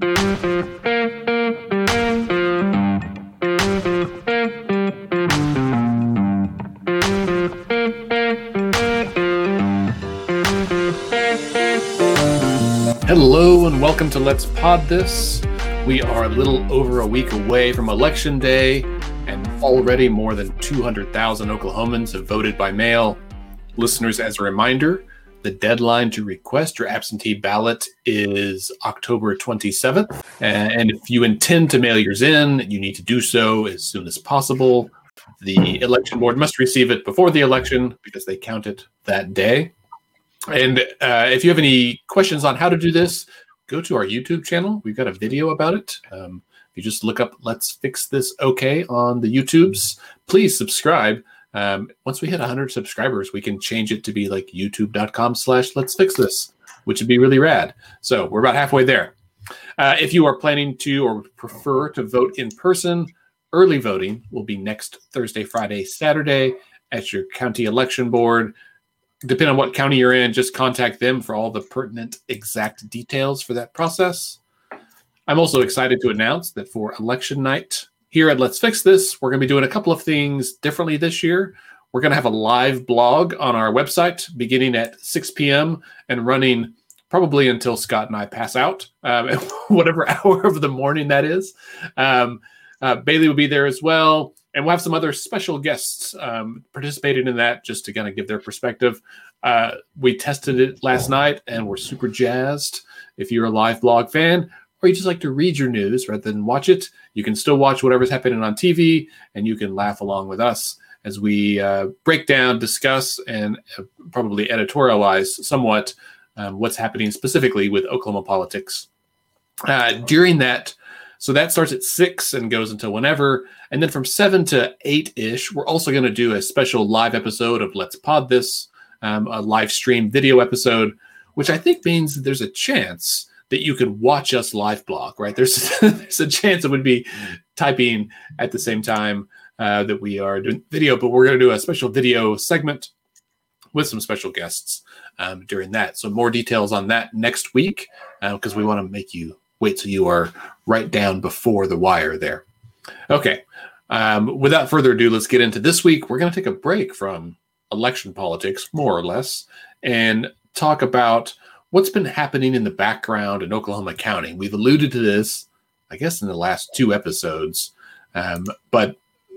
Hello and welcome to Let's Pod This. We are a little over a week away from Election Day, and already more than 200,000 Oklahomans have voted by mail. Listeners, as a reminder, the deadline to request your absentee ballot is October 27th. And if you intend to mail yours in, you need to do so as soon as possible. The election board must receive it before the election because they count it that day. And uh, if you have any questions on how to do this, go to our YouTube channel. We've got a video about it. Um, if you just look up "Let's Fix This OK on the YouTubes, please subscribe. Um, once we hit 100 subscribers, we can change it to be like YouTube.com/slash Let's Fix This, which would be really rad. So we're about halfway there. Uh, if you are planning to or prefer to vote in person, early voting will be next Thursday, Friday, Saturday at your county election board depending on what county you're in, just contact them for all the pertinent exact details for that process. I'm also excited to announce that for election night here at Let's Fix This, we're going to be doing a couple of things differently this year. We're going to have a live blog on our website beginning at 6 p.m. and running probably until Scott and I pass out, um, whatever hour of the morning that is. Um, uh, Bailey will be there as well and we'll have some other special guests um, participating in that just to kind of give their perspective. Uh, we tested it last night and we're super jazzed. If you're a live blog fan or you just like to read your news rather than watch it, you can still watch whatever's happening on TV and you can laugh along with us as we uh, break down, discuss, and uh, probably editorialize somewhat um, what's happening specifically with Oklahoma politics. Uh, during that so that starts at six and goes until whenever. And then from seven to eight ish, we're also going to do a special live episode of Let's Pod This, um, a live stream video episode, which I think means there's a chance that you could watch us live blog, right? There's, there's a chance it would be typing at the same time uh, that we are doing video, but we're going to do a special video segment with some special guests um, during that. So more details on that next week because uh, we want to make you wait till you are right down before the wire there. Okay. Um, without further ado, let's get into this week. We're going to take a break from election politics, more or less, and talk about what's been happening in the background in Oklahoma County. We've alluded to this, I guess, in the last two episodes, um, but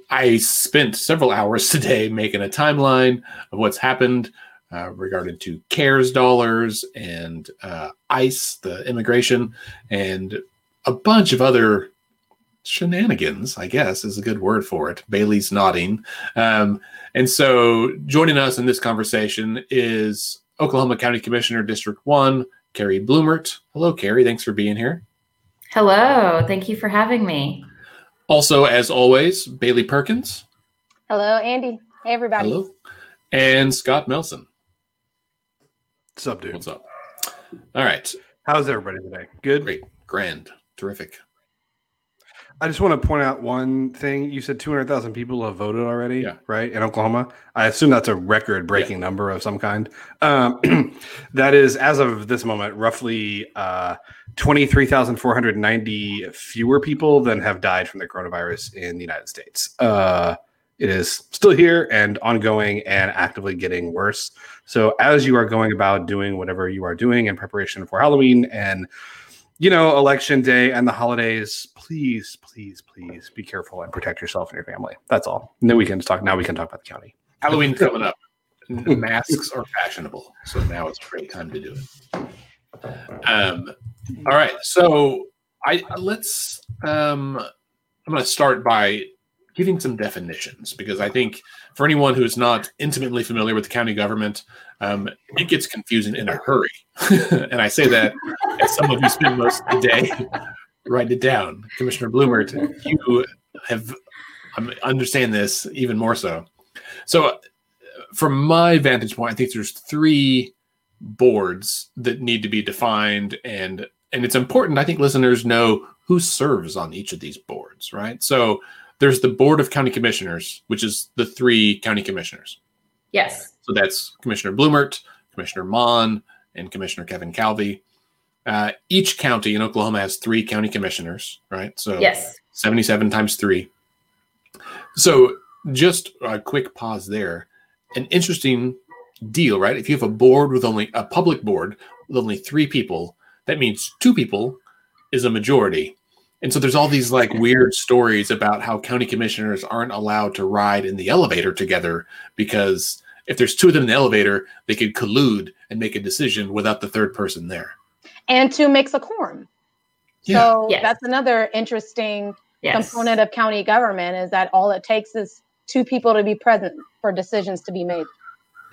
I spent several hours today making a timeline of what's happened uh, regarding to CARES dollars and uh, ICE, the immigration, and a bunch of other shenanigans, I guess is a good word for it. Bailey's nodding. Um, and so joining us in this conversation is Oklahoma County Commissioner District 1, Carrie Blumert. Hello, Carrie. Thanks for being here. Hello. Thank you for having me. Also, as always, Bailey Perkins. Hello, Andy. Hey, everybody. Hello. And Scott Melson. What's up, dude? What's up? All right. How's everybody today? Good? Great. Grand. Terrific. I just want to point out one thing. You said 200,000 people have voted already, yeah. right? In Oklahoma. I assume that's a record breaking yeah. number of some kind. Um, that is, as of this moment, roughly uh, 23,490 fewer people than have died from the coronavirus in the United States. Uh, it is still here and ongoing and actively getting worse. So as you are going about doing whatever you are doing in preparation for Halloween and you know election day and the holidays, please, please, please be careful and protect yourself and your family. That's all. And then we can talk. Now we can talk about the county. Halloween coming up. Masks are fashionable, so now it's a great time to do it. Um, all right, so I let's. Um, I'm going to start by giving some definitions because I think for anyone who's not intimately familiar with the county government, um, it gets confusing in a hurry. and I say that as some of you spend most of the day write it down. Commissioner Blumert, you have um, understand this even more so. So, from my vantage point, I think there's three boards that need to be defined, and and it's important. I think listeners know who serves on each of these boards, right? So there's the board of county commissioners, which is the three county commissioners. Yes. So that's Commissioner Blumert, Commissioner Maughan, and Commissioner Kevin Calvey. uh, each county in Oklahoma has three county commissioners, right? So yes, 77 times three. So just a quick pause there. An interesting deal, right? If you have a board with only a public board with only three people, that means two people is a majority. And so there's all these like weird stories about how county commissioners aren't allowed to ride in the elevator together because if there's two of them in the elevator, they could collude and make a decision without the third person there. And to mix a quorum. Yeah. So Yes. that's another interesting yes. component of county government is that all it takes is two people to be present for decisions to be made.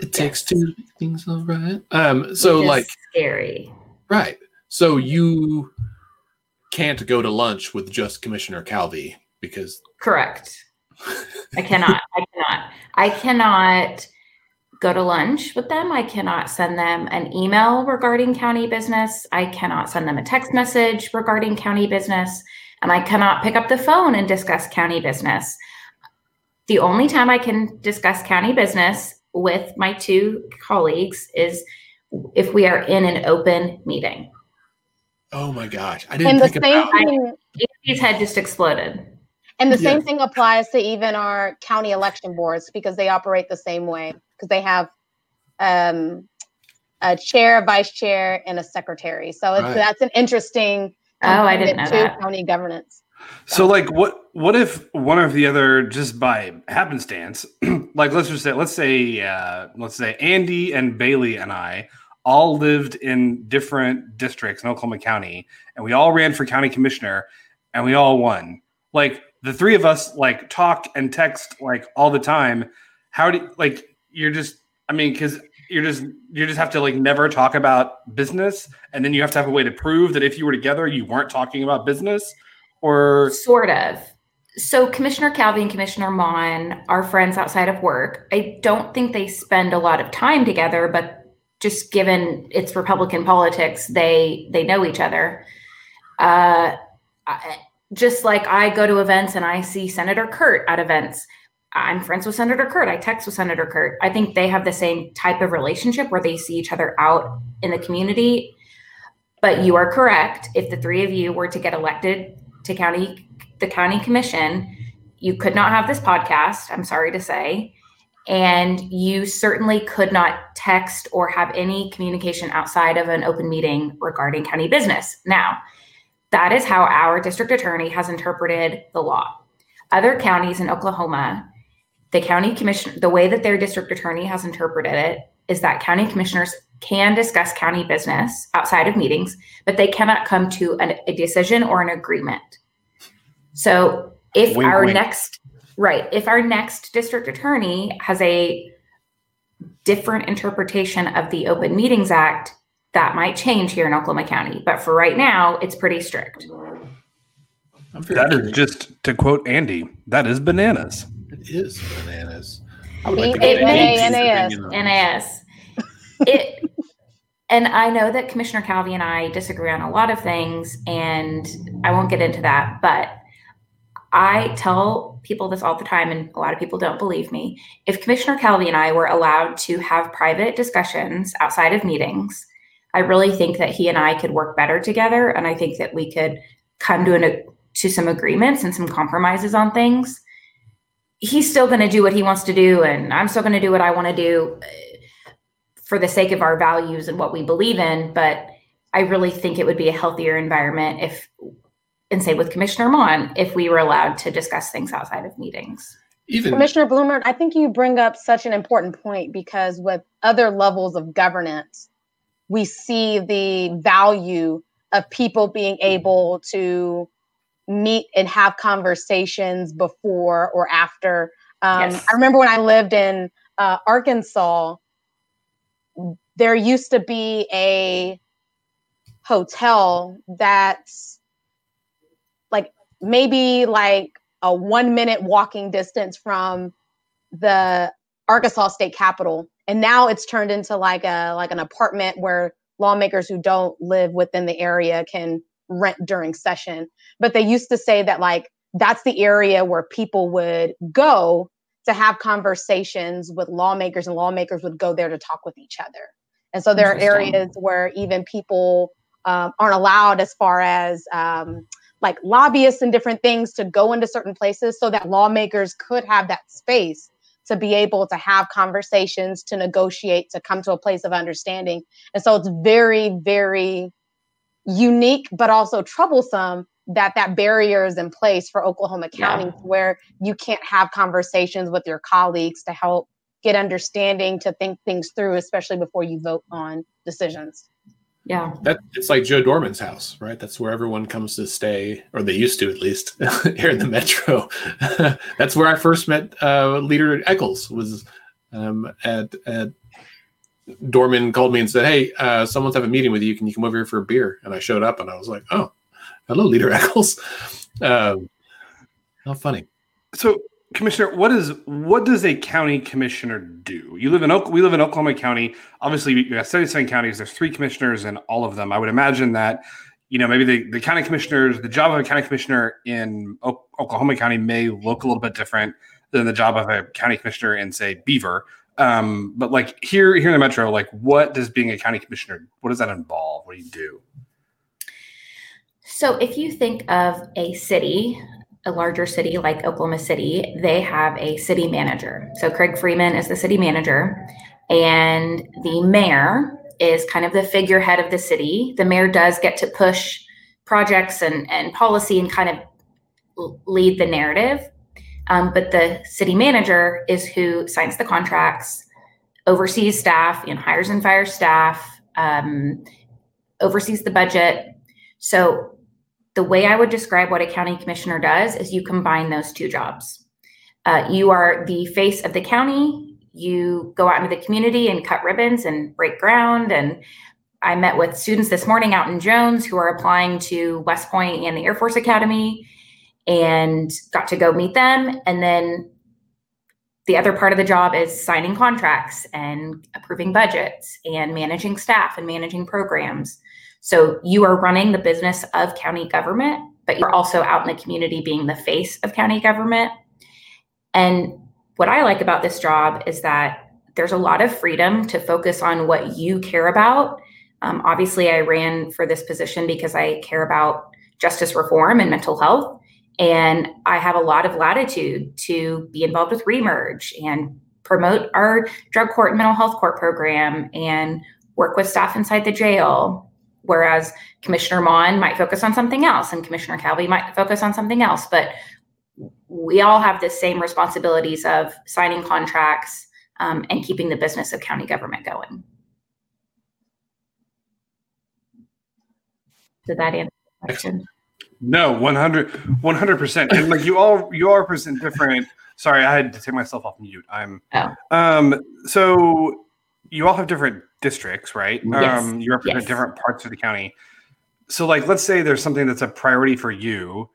It takes two things, all right. Um, so like scary. right. So you can't go to lunch with just Commissioner Calvey because Correct. I cannot. I cannot. I cannot go to lunch with them. I cannot send them an email regarding county business. I cannot send them a text message regarding county business. And I cannot pick up the phone and discuss county business. The only time I can discuss county business with my two colleagues is if we are in an open meeting. Oh my gosh, I didn't And the think same about thing His head just exploded. and the Yeah. same thing applies to even our county election boards because they operate the same way because they have um, a chair, a vice chair, and a secretary. So it's, Right. that's an interesting Oh, I didn't know component to that. county governance. So, like, what what if one or the other, just by happenstance, like let's just say, let's say, uh, let's say Andy and Bailey and I all lived in different districts in Oklahoma County, and we all ran for county commissioner, and we all won. Like the three of us, like talk and text like all the time. How do like you're just? I mean, because you're just you just have to like never talk about business, and then you have to have a way to prove that if you were together, you weren't talking about business or Sort of. So Commissioner Calvey and Commissioner Maughan are friends outside of work. I don't think they spend a lot of time together, but just given it's Republican politics, they they know each other. Uh, I, just like I go to events and I see Senator Kirt at events. I'm friends with Senator Kirt. I text with Senator Kirt. I think they have the same type of relationship where they see each other out in the community. But you are correct. If the three of you were to get elected to county the county commission you could not have this podcast i'm sorry to say and you certainly could not text or have any communication outside of an open meeting regarding county business now that is how our district attorney has interpreted the law other counties in oklahoma the county commission the way that their district attorney has interpreted it is that county commissioners can discuss county business outside of meetings but they cannot come to an, a decision or an agreement. So if Wink, our wink. next right, if our next district attorney has a different interpretation of the Open Meetings Act, that might change here in Oklahoma County. But for right now, it's pretty strict. That is just to quote Andy. That is bananas. It is bananas. I B-A-N-A-N-A-S. Andy's opinion on this. NAS. It and I know that Commissioner Calvey and I disagree on a lot of things, and I won't get into that, but I tell people this all the time, and a lot of people don't believe me. If Commissioner Calvey and I were allowed to have private discussions outside of meetings, I really think that he and I could work better together, and I think that we could come to an to some agreements and some compromises on things. He's still going to do what he wants to do, and I'm still going to do what I want to do uh, for the sake of our values and what we believe in. But I really think it would be a healthier environment if, and say with Commissioner Maughan, if we were allowed to discuss things outside of meetings. Even Commissioner Blumert, I think you bring up such an important point because with other levels of governance, we see the value of people being able to meet and have conversations before or after. Um, Yes. I remember when I lived in uh, Arkansas, there used to be a hotel that's like maybe like a one minute walking distance from the Arkansas State Capitol. And now it's turned into like a like an apartment where lawmakers who don't live within the area can rent during session. But they used to say that like that's the area where people would go to have conversations with lawmakers and lawmakers would go there to talk with each other. And so there are areas where even people um, aren't allowed as far as um, like lobbyists and different things to go into certain places so that lawmakers could have that space to be able to have conversations, to negotiate, to come to a place of understanding. And so it's very, very unique, but also troublesome that that barrier is in place for Oklahoma County yeah. where you can't have conversations with your colleagues to help get understanding, to think things through, especially before you vote on decisions. Yeah. That it's like Joe Dorman's house, right? That's where everyone comes to stay, or they used to at least here in the metro. That's where I first met uh, Leader Echols was um, at, at Dorman called me and said, Hey, uh, someone's having a meeting with you. Can you come over here for a beer? And I showed up and I was like, Oh, hello, Leader Echols." Um, how funny. So Commissioner, what is what does a county commissioner do? You live in Oak, we live in Oklahoma County. Obviously, you have 77 counties. There's three commissioners in all of them. I would imagine that you know maybe the, the county commissioners, the job of a county commissioner in o- Oklahoma County may look a little bit different than the job of a county commissioner in say Beaver. Um, but like here here in the metro, like what does being a county commissioner? What does that involve? What do you do? So if you think of a city, a larger city like Oklahoma City, they have a city manager. So Craig Freeman is the city manager, and the mayor is kind of the figurehead of the city. The mayor does get to push projects and, and policy and kind of lead the narrative. Um, but the city manager is who signs the contracts, oversees staff, know, hires and fires staff, um, oversees the budget. So the way I would describe what a county commissioner does is you combine those two jobs. Uh, you are the face of the county. You go out into the community and cut ribbons and break ground. And I met with students this morning out in Jones who are applying to West Point and the Air Force Academy and got to go meet them. And then the other part of the job is signing contracts and approving budgets and managing staff and managing programs. So you are running the business of county government, but you're also out in the community being the face of county government. And what I like about this job is that there's a lot of freedom to focus on what you care about. Um, obviously, I ran for this position because I care about justice reform and mental health. And I have a lot of latitude to be involved with Remerge and promote our drug court and mental health court program and work with staff inside the jail whereas Commissioner Maughan might focus on something else and Commissioner Calvey might focus on something else. But we all have the same responsibilities of signing contracts um, and keeping the business of county government going. Did that answer the question? No, 100 100%. And like you all you are present different. Sorry, I had to take myself off mute. I'm oh. um so you all have different districts, right? Yes. Um, you represent yes. different parts of the county. So, like, let's say there's something that's a priority for you.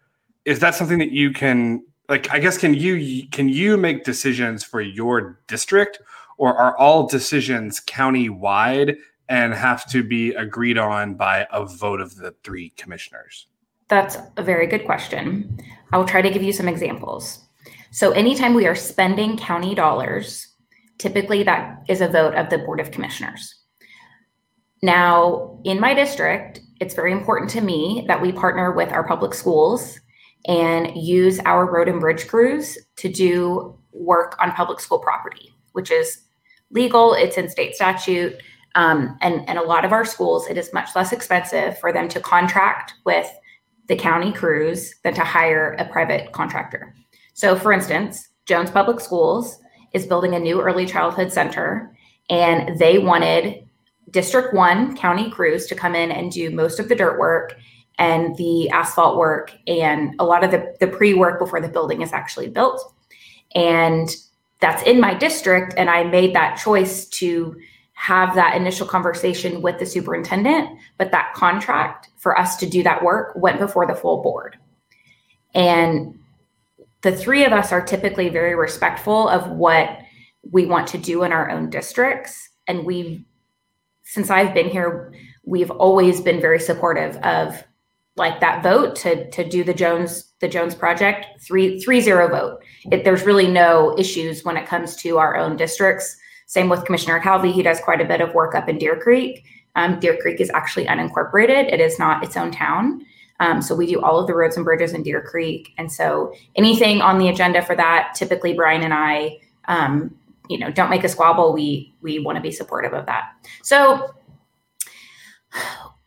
Is that something that you can, like, I guess, can you can you make decisions for your district, or are all decisions county wide and have to be agreed on by a vote of the three commissioners? That's a very good question. I will try to give you some examples. So, anytime we are spending county dollars, Typically, that is a vote of the Board of Commissioners. Now, in my district, it's very important to me that we partner with our public schools and use our road and bridge crews to do work on public school property, which is legal, it's in state statute. Um, and, and a lot of our schools, it is much less expensive for them to contract with the county crews than to hire a private contractor. So, for instance, Jones Public Schools is building a new early childhood center, and they wanted District 1 county crews to come in and do most of the dirt work and the asphalt work and a lot of the, the pre work before the building is actually built. And that's in my district. And I made that choice to have that initial conversation with the superintendent, but that contract for us to do that work went before the full board. And the three of us are typically very respectful of what we want to do in our own districts. And we've, since I've been here, we've always been very supportive of like that vote to to do the Jones the Jones project three three zero vote. It, there's really no issues when it comes to our own districts. Same with Commissioner Calvey. He does quite a bit of work up in Deer Creek. Um, Deer Creek is actually unincorporated. It is not its own town. Um, so we do all of the roads and bridges in Deer Creek. And so anything on the agenda for that, typically Brian and I, um, you know, don't make a squabble. We we want to be supportive of that. So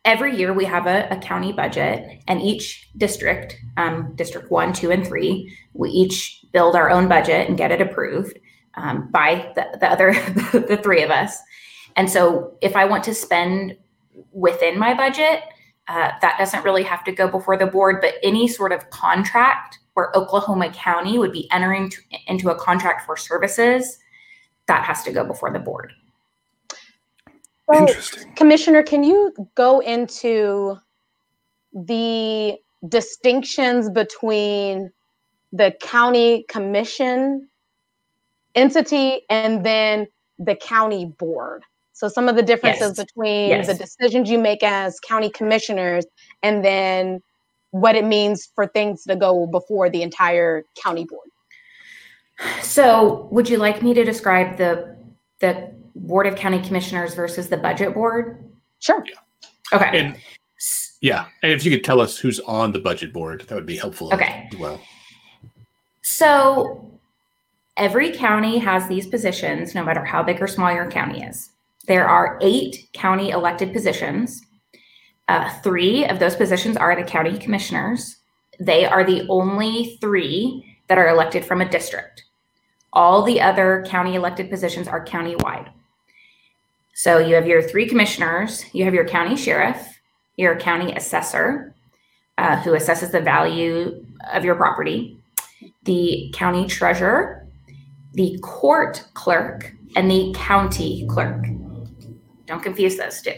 every year we have a, a county budget, and each district, um, District One, Two, and Three, we each build our own budget and get it approved um, by the, the other the three of us. And so if I want to spend within my budget, uh, that doesn't really have to go before the board, but any sort of contract where Oklahoma County would be entering to, into a contract for services, that has to go before the board. So, Interesting. Commissioner, can you go into the distinctions between the county commission entity and then the county board? So some of the differences Yes. between Yes. the decisions you make as county commissioners and then what it means for things to go before the entire county board. So, would you like me to describe the the Board of County Commissioners versus the Budget Board? Sure. Okay. And yeah, and if you could tell us who's on the budget board, that would be helpful Okay. well. So, every county has these positions, no matter how big or small your county is. There are eight county elected positions. Uh, three of those positions are the county commissioners. They are the only three that are elected from a district. All the other county elected positions are countywide. So you have your three commissioners, you have your county sheriff, your county assessor, uh, who assesses the value of your property, the county treasurer, the court clerk, and the county clerk. Don't confuse those two.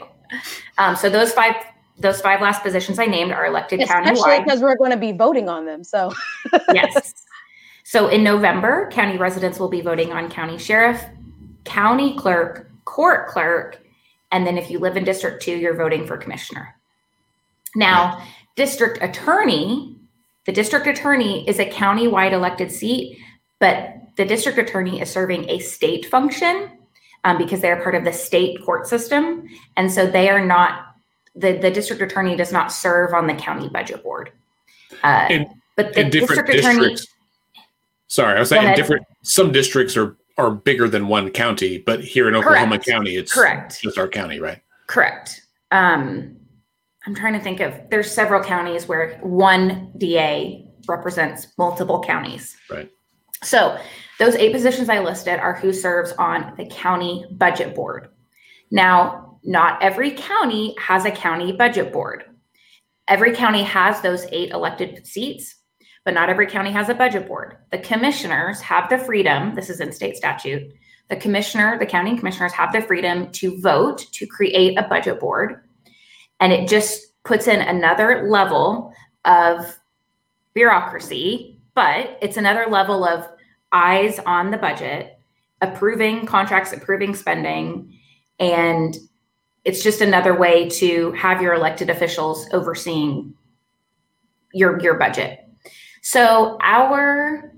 Um, so those five, those five last positions I named are elected Especially countywide. because we're going to be voting on them. So yes. So in November, county residents will be voting on county sheriff, county clerk, court clerk, and then if you live in District 2, you're voting for commissioner. Now, district attorney, the district attorney is a county-wide elected seat, but the district attorney is serving a state function um, because they're part of the state court system. And so they are not, the, the district attorney does not serve on the county budget board. Uh, In- but the in different district attorney, districts. Sorry, I was saying different. Some districts are are bigger than one county, but here in Oklahoma Correct. County, it's Correct. just our county, right? Correct. Um, I'm trying to think of, there's several counties where one DA represents multiple counties. Right. So those eight positions I listed are who serves on the county budget board. Now, not every county has a county budget board. Every county has those eight elected seats, but not every county has a budget board. The commissioners have the freedom, this is in state statute, the commissioner, the county commissioners have the freedom to vote to create a budget board. And it just puts in another level of bureaucracy, but it's another level of eyes on the budget, approving contracts, approving spending. And it's just another way to have your elected officials overseeing your, your budget. So our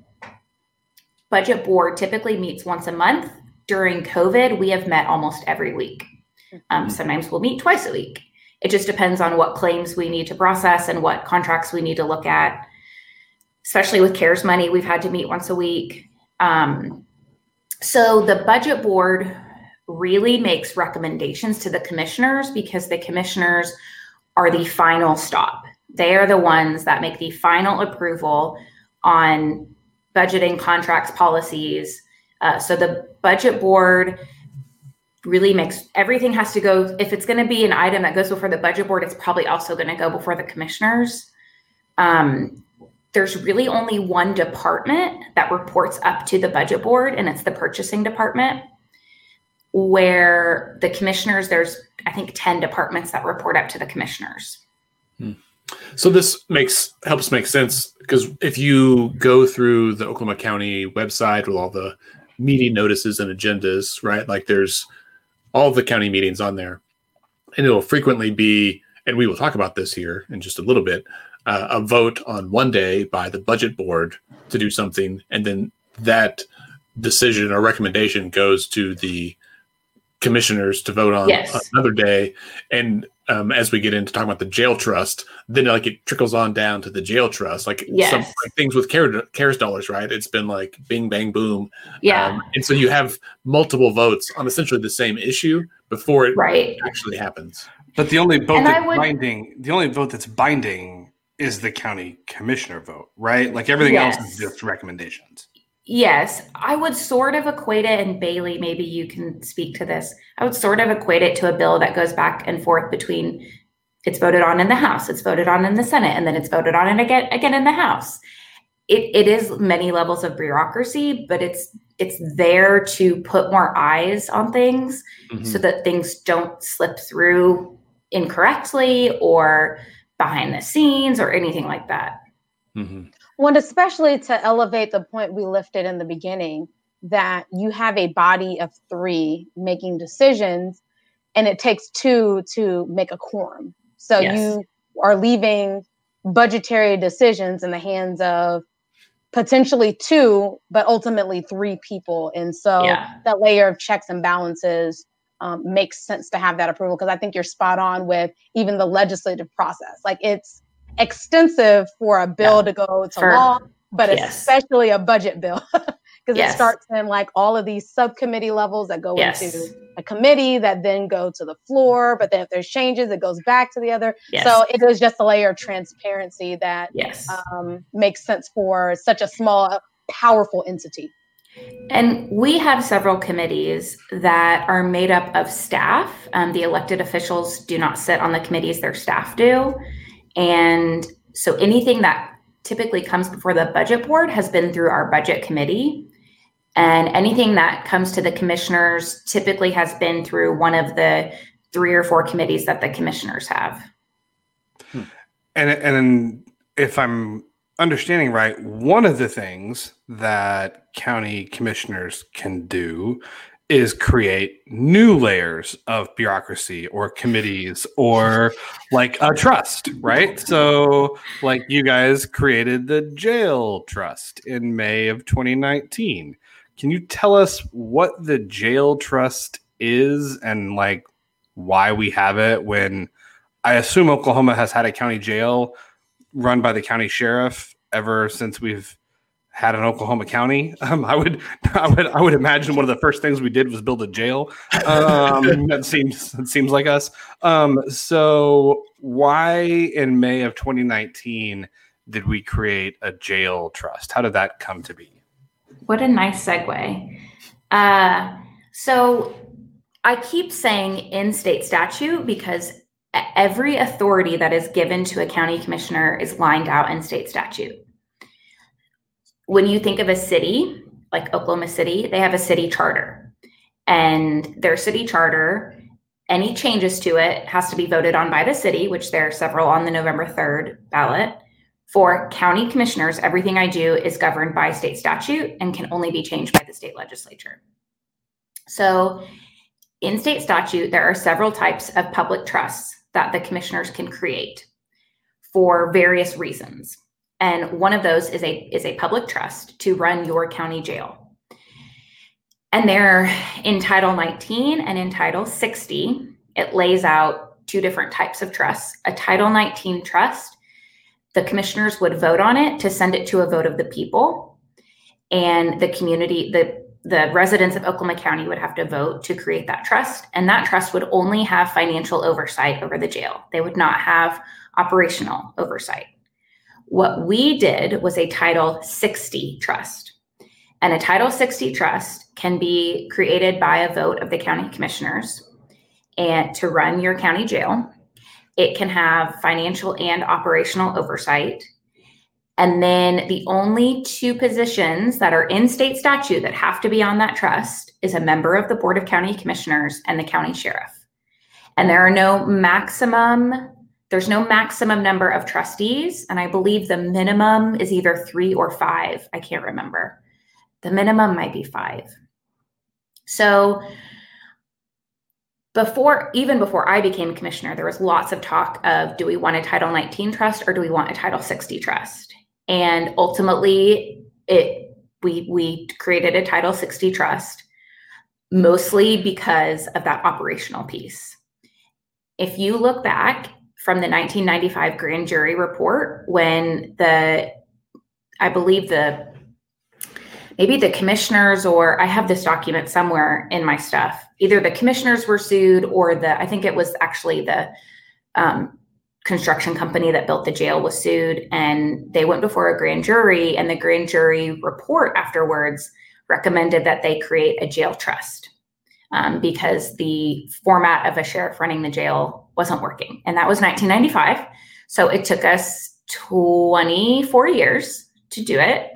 budget board typically meets once a month. During COVID, we have met almost every week. Um, sometimes we'll meet twice a week. It just depends on what claims we need to process and what contracts we need to look at. Especially with CARES money, we've had to meet once a week. Um, so the budget board really makes recommendations to the commissioners because the commissioners are the final stop. They are the ones that make the final approval on budgeting, contracts, policies. Uh, so the budget board really makes everything has to go. If it's going to be an item that goes before the budget board, it's probably also going to go before the commissioners. Um, there's really only one department that reports up to the budget board, and it's the purchasing department. Where the commissioners, there's I think 10 departments that report up to the commissioners. Hmm. So this makes helps make sense because if you go through the Oklahoma County website with all the meeting notices and agendas, right? Like there's all the county meetings on there, and it'll frequently be, and we will talk about this here in just a little bit, uh, a vote on one day by the budget board to do something, and then that decision or recommendation goes to the commissioners to vote on Yes. another day. And um, as we get into talking about the jail trust, then like it trickles on down to the jail trust, like some like things with care, CARES dollars, right? It's been like bing, bang, boom. Yeah. Um, and so you have multiple votes on essentially the same issue before it right. actually happens. But the only vote that's would- binding, the only vote that's binding is the county commissioner vote, right? Like everything else is just recommendations. Yes, I would sort of equate it, and Bailey, maybe you can speak to this. I would sort of equate it to a bill that goes back and forth between it's voted on in the House, it's voted on in the Senate, and then it's voted on and again again in the House. It it is many levels of bureaucracy, but it's it's there to put more eyes on things mm-hmm. so that things don't slip through incorrectly or behind the scenes or anything like that. Mhm. Well, especially to elevate the point we lifted in the beginning that you have a body of three making decisions, and it takes two to make a quorum. So Yes. you are leaving budgetary decisions in the hands of potentially two, but ultimately three people. And so Yeah. that layer of checks and balances um, makes sense to have that approval because I think you're spot on with even the legislative process. Like it's extensive for a bill Yeah. to go to For- law, but yes. especially a budget bill because Yes. it starts in like all of these subcommittee levels that go Yes. into a committee that then go to the floor. But then if there's changes, it goes back to the other. So it is just a layer of transparency that um, makes sense for such a small, powerful entity. And we have several committees that are made up of staff. Um, the elected officials do not sit on the committees, their staff do. And so anything that typically comes before the budget board has been through our budget committee. And anything that comes to the commissioners typically has been through one of the three or four committees that the commissioners have. And and if I'm understanding right, one of the things that county commissioners can do is create new layers of bureaucracy or committees or like a trust, right? So like you guys created the jail trust in May of 2019. Can you tell us what the jail trust is and like why we have it when I assume Oklahoma has had a county jail run by the county sheriff ever since we've had an Oklahoma County. Um, I would, I would, I would imagine one of the first things we did was build a jail. Um, that seems, that seems like us. Um, so why in May of 2019 did we create a jail trust? How did that come to be? What a nice segue. Uh, so I keep saying in state statute because every authority that is given to a county commissioner is lined out in state statute. When you think of a city, like Oklahoma City, they have a city charter. And their city charter, any changes to it has to be voted on by the city, which there are several on the November 3rd ballot for county commissioners, everything I do is governed by state statute and can only be changed by the state legislature. So, in state statute, there are several types of public trusts that the commissioners can create for various reasons. And one of those is a is a public trust to run your county jail. And they're in Title 19 and in Title 60, it lays out two different types of trusts. A Title 19 trust the commissioners would vote on it to send it to a vote of the people and the community the the residents of oklahoma county would have to vote to create that trust and that trust would only have financial oversight over the jail. They would not have operational oversight. What we did was a title 60 trust and a title 60 trust can be created by a vote of the county commissioners and to run your county jail. It can have financial and operational oversight. And then the only two positions that are in state statute that have to be on that trust is a member of the Board of County Commissioners and the county sheriff. And there are no maximum, there's no maximum number of trustees. And I believe the minimum is either three or five. I can't remember. The minimum might be five. So before even before I became commissioner, there was lots of talk of do we want a Title 19 trust or do we want a Title 60 trust? And ultimately, it we we created a Title 60 trust. mostly because of that operational piece. If you look back from the 1995 grand jury report, when the, I believe the, maybe the commissioners, or I have this document somewhere in my stuff, either the commissioners were sued or the, I think it was actually the um, construction company that built the jail was sued and they went before a grand jury and the grand jury report afterwards recommended that they create a jail trust um, because the format of a sheriff running the jail wasn't working. And that was 1995 so it took us 24 years to do it.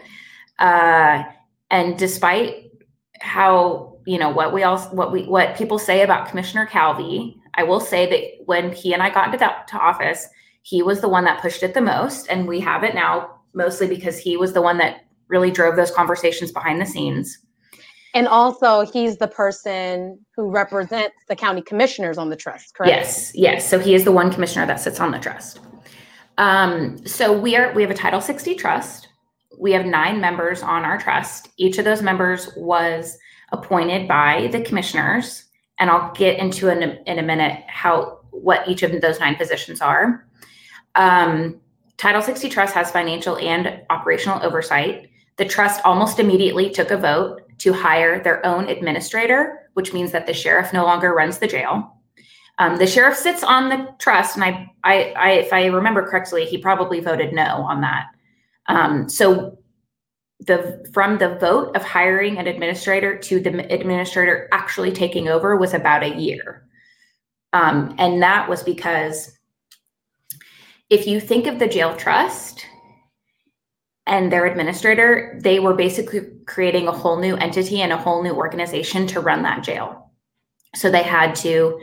Uh, and despite how you know what we all what we what people say about commissioner calvey I will say that when he and I got into that to office, he was the one that pushed it the most, and we have it now mostly because he was the one that really drove those conversations behind the scenes. And also, he's the person who represents the county commissioners on the trust, correct? Yes, yes. So he is the one commissioner that sits on the trust. Um, so we are we have a Title 60 trust. We have nine members on our trust. Each of those members was appointed by the commissioners and I'll get into in a, in a minute how what each of those nine positions are. Um, Title 60 Trust has financial and operational oversight. The trust almost immediately took a vote to hire their own administrator, which means that the sheriff no longer runs the jail. Um, the sheriff sits on the trust, and I, I, I, if I remember correctly, he probably voted no on that. Um, so the from the vote of hiring an administrator to the administrator actually taking over was about a year. Um, and that was because if you think of the jail trust and their administrator they were basically creating a whole new entity and a whole new organization to run that jail. So they had to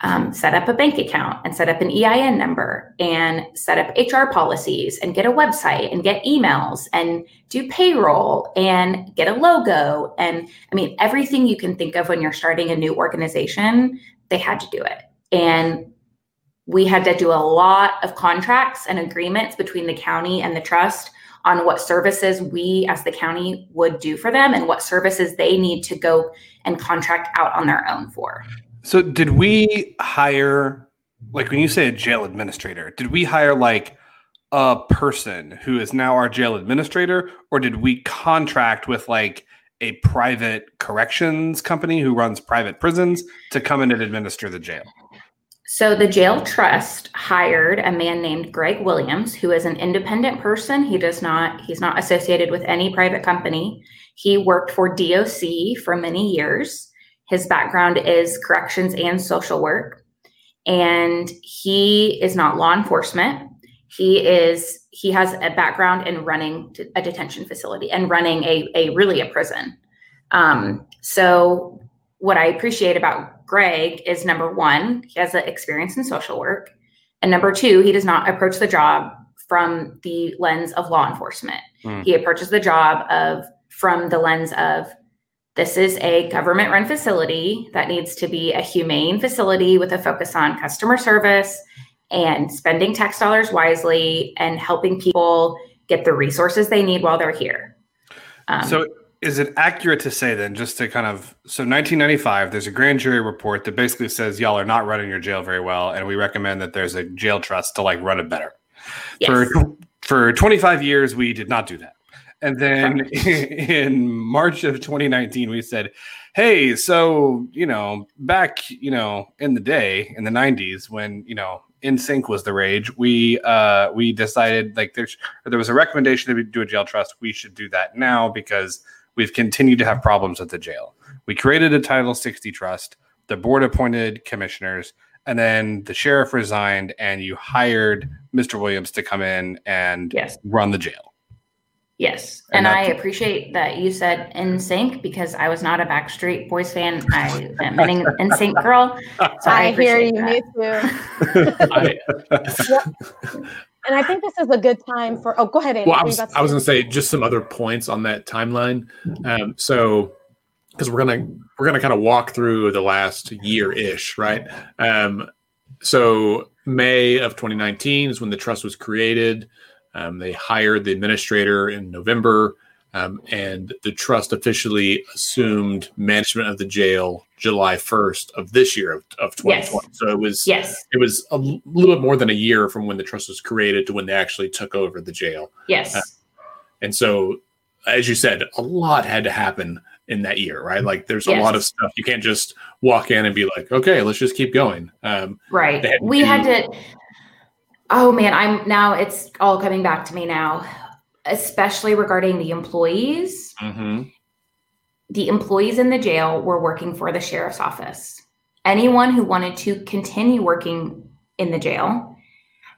um, set up a bank account and set up an EIN number and set up HR policies and get a website and get emails and do payroll and get a logo. And I mean, everything you can think of when you're starting a new organization, they had to do it. And we had to do a lot of contracts and agreements between the county and the trust on what services we as the county would do for them and what services they need to go and contract out on their own for. So did we hire like when you say a jail administrator, did we hire like a person who is now our jail administrator or did we contract with like a private corrections company who runs private prisons to come in and administer the jail? So the jail trust hired a man named Greg Williams, who is an independent person. He does not, he's not associated with any private company. He worked for DOC for many years. His background is corrections and social work. And he is not law enforcement. He is he has a background in running a detention facility and running a, a really a prison. Um, so what I appreciate about Greg is number one, he has an experience in social work. And number two, he does not approach the job from the lens of law enforcement. Mm. He approaches the job of from the lens of this is a government run facility that needs to be a humane facility with a focus on customer service and spending tax dollars wisely and helping people get the resources they need while they're here. Um, so, is it accurate to say then, just to kind of so 1995, there's a grand jury report that basically says y'all are not running your jail very well, and we recommend that there's a jail trust to like run it better. Yes. For for 25 years, we did not do that. And then in March of 2019, we said, hey, so, you know, back, you know, in the day, in the 90s, when, you know, NSYNC was the rage, we uh we decided like there's there was a recommendation to do a jail trust. We should do that now because we've continued to have problems at the jail. We created a Title 60 trust. The board appointed commissioners, and then the sheriff resigned, and you hired Mr. Williams to come in and yes. run the jail. Yes. And, and I appreciate that you said NSYNC because I was not a Backstreet Boys fan. I am an NSYNC girl. So I, I hear you, that. me too. I, and I think this is a good time for. Oh, go ahead. Andy. Well, I was, I was going to say just some other points on that timeline. Um, so, because we're gonna we're gonna kind of walk through the last year ish, right? Um, so May of 2019 is when the trust was created. Um, they hired the administrator in November. Um, and the trust officially assumed management of the jail July 1st of this year of, of 2020. Yes. So it was Yes. it was a little bit more than a year from when the trust was created to when they actually took over the jail. Yes. Uh, And so, as you said, a lot had to happen in that year, right? Like there's a lot of stuff. You can't just walk in and be like, okay, let's just keep going. Um, Right. Had We to- had to. Oh man, I'm now. It's all coming back to me now, especially regarding the employees. mhm. The employees in the jail were working for the sheriff's office. Anyone who wanted to continue working in the jail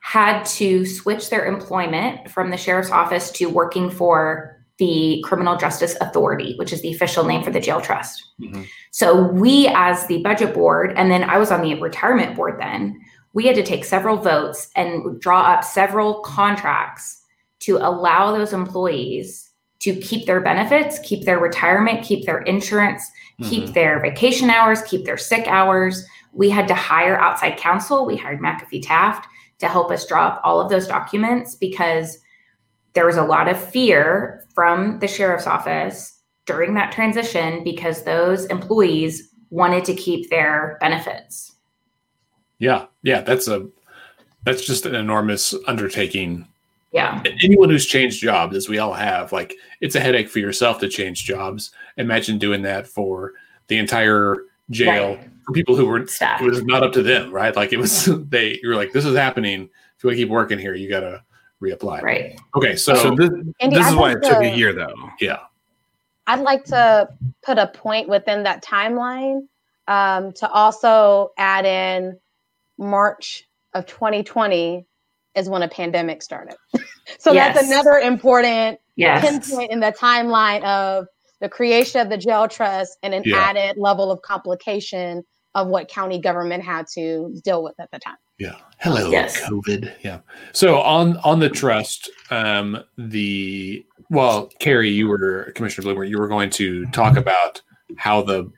had to switch their employment from the sheriff's office to working for the Criminal Justice Authority, which is the official name for the jail trust. Mhm. So we, as the budget board, and then I was on the retirement board then, we had to take several votes and draw up several contracts to allow those employees to keep their benefits, keep their retirement, keep their insurance, keep mm-hmm. their vacation hours, keep their sick hours. We had to hire outside counsel. We hired McAfee Taft to help us draw up all of those documents because there was a lot of fear from the sheriff's office during that transition because those employees wanted to keep their benefits. Yeah, yeah, that's a that's just an enormous undertaking. Yeah. Anyone who's changed jobs, as we all have, like it's a headache for yourself to change jobs. Imagine doing that for the entire jail Right. for people who were Staff. it was not up to them, right? Like it was they you were like, this is happening. If you want to keep working here, you gotta reapply. Right. Okay, so, So, this, Andy, this is why like it took a year, though. yeah. I'd like to put a point within that timeline um, to also add in March of 2020 is when a pandemic started. so Yes. that's another important Yes. pinpoint in the timeline of the creation of the jail trust and an Yeah. added level of complication of what county government had to deal with at the time. Yeah. Hello, Yes. COVID. Yeah. So on on the trust, um, the well, Carrie, you were Commissioner Blumert. You were going to talk about how the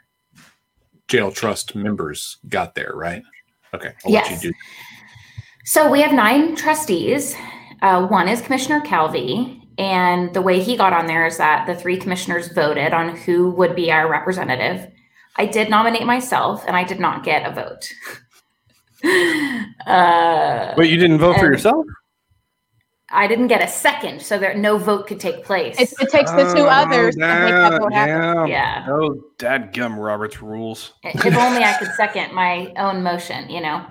jail trust members got there, right? Okay. I'll Yes. you do. So we have nine trustees. Uh, one is Commissioner Calvey. And the way he got on there is that the three commissioners voted on who would be our representative. I did nominate myself and I did not get a vote. uh, Wait, you didn't vote for yourself? I didn't get a second, so that no vote could take place. It, it takes the two Oh, others to make that vote happen. yeah. yeah. Oh, dadgum Robert's rules. if only I could second my own motion, you know.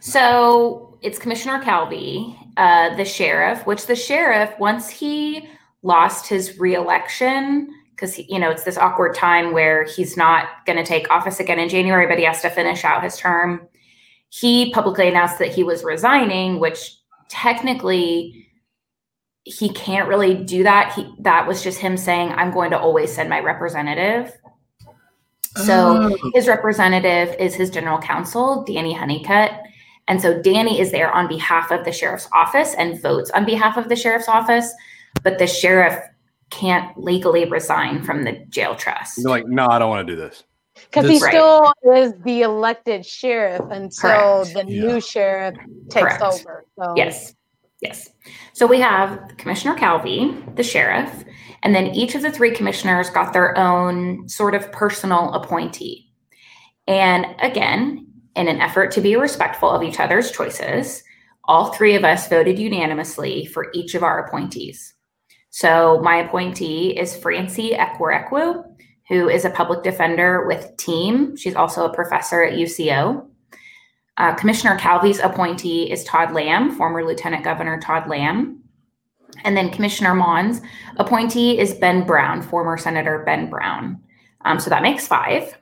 So it's Commissioner Calvey, uh, the sheriff, which the sheriff, once he lost his reelection, because you know it's this awkward time where he's not going to take office again in January, but he has to finish out his term. He publicly announced that he was resigning, which technically he can't really do that. He that was just him saying, "I'm going to always send my representative." So Oh. his representative is his general counsel, Danny Honeycutt. And so Danny is there on behalf of the sheriff's office and votes on behalf of the sheriff's office, but the sheriff can't legally resign from the jail trust. You're like, no, I don't want to do this. Because he Right. still is the elected sheriff until Correct. the Yeah. new sheriff takes Correct. over. So Yes. Yes. So we have Commissioner Calvey, the sheriff, and then each of the three commissioners got their own sort of personal appointee. And again, in an effort to be respectful of each other's choices, all three of us voted unanimously for each of our appointees. So my appointee is Francie Ekwerekwu, who is a public defender with TEAM. She's also a professor at UCO. Uh, Commissioner Calvey's appointee is Todd Lamb, former Lieutenant Governor Todd Lamb. And then Commissioner Maughan's appointee is Ben Brown, former Senator Ben Brown. Um, so that makes five.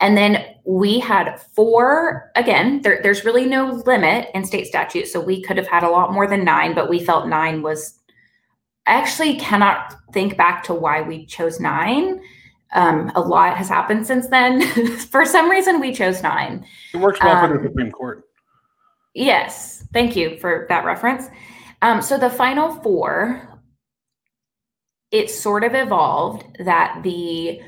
And then we had four, again, there, there's really no limit in state statute. So we could have had a lot more than nine, but we felt nine was, I actually cannot think back to why we chose nine. Um, a lot has happened since then. For some reason, we chose nine. It works well for Um, the Supreme Court. Yes, thank you for that reference. Um, so the final four, it sort of evolved that the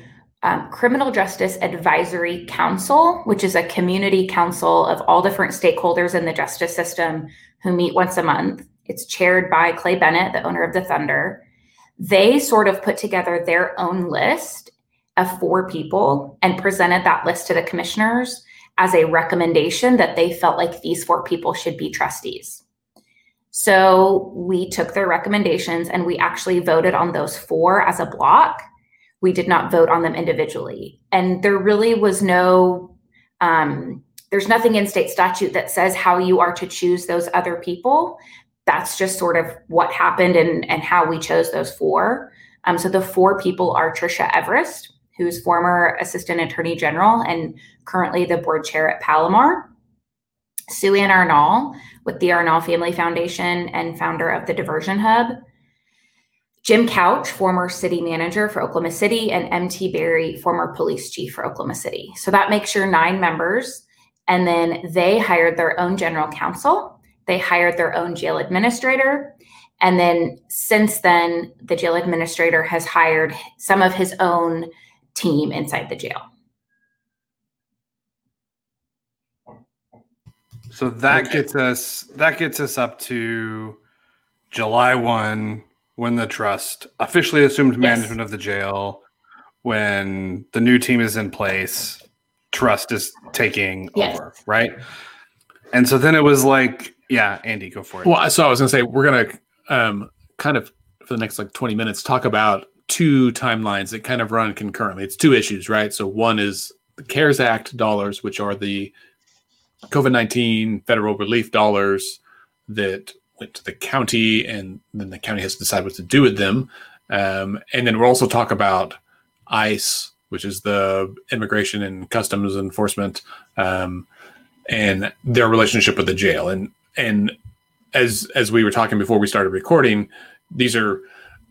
um, Criminal Justice Advisory Council, which is a community council of all different stakeholders in the justice system who meet once a month, it's chaired by Clay Bennett, the owner of the Thunder. they sort of put together their own list of four people and presented that list to the commissioners as a recommendation that they felt like these four people should be trustees. So we took their recommendations and we actually voted on those four as a block. We did not vote on them individually. And there really was no, um, there's nothing in state statute that says how you are to choose those other people. That's just sort of what happened and, and how we chose those four. Um, so the four people are Tricia Everest, who's former assistant attorney general and currently the board chair at Palomar. Sue Ann Arnall with the Arnall Family Foundation and founder of the Diversion Hub. Jim Couch, former city manager for Oklahoma City, and MT Berry, former police chief for Oklahoma City. So that makes your nine members. And then they hired their own general counsel, they hired their own jail administrator. And then since then, the jail administrator has hired some of his own team inside the jail. So that okay. gets us that gets us up to July 1 when the trust officially assumed management yes. of the jail when the new team is in place trust is taking yes. over right and so then it was like yeah andy go for it well so i was gonna say we're gonna um, kind of for the next like 20 minutes talk about two timelines that kind of run concurrently. It's two issues, right? So one is the CARES Act dollars, which are the COVID 19 federal relief dollars that went to the county, and then the county has to decide what to do with them. Um, and then we'll also talk about ICE, which is the Immigration and Customs Enforcement, um, and their relationship with the jail. And and as as we were talking before we started recording, these are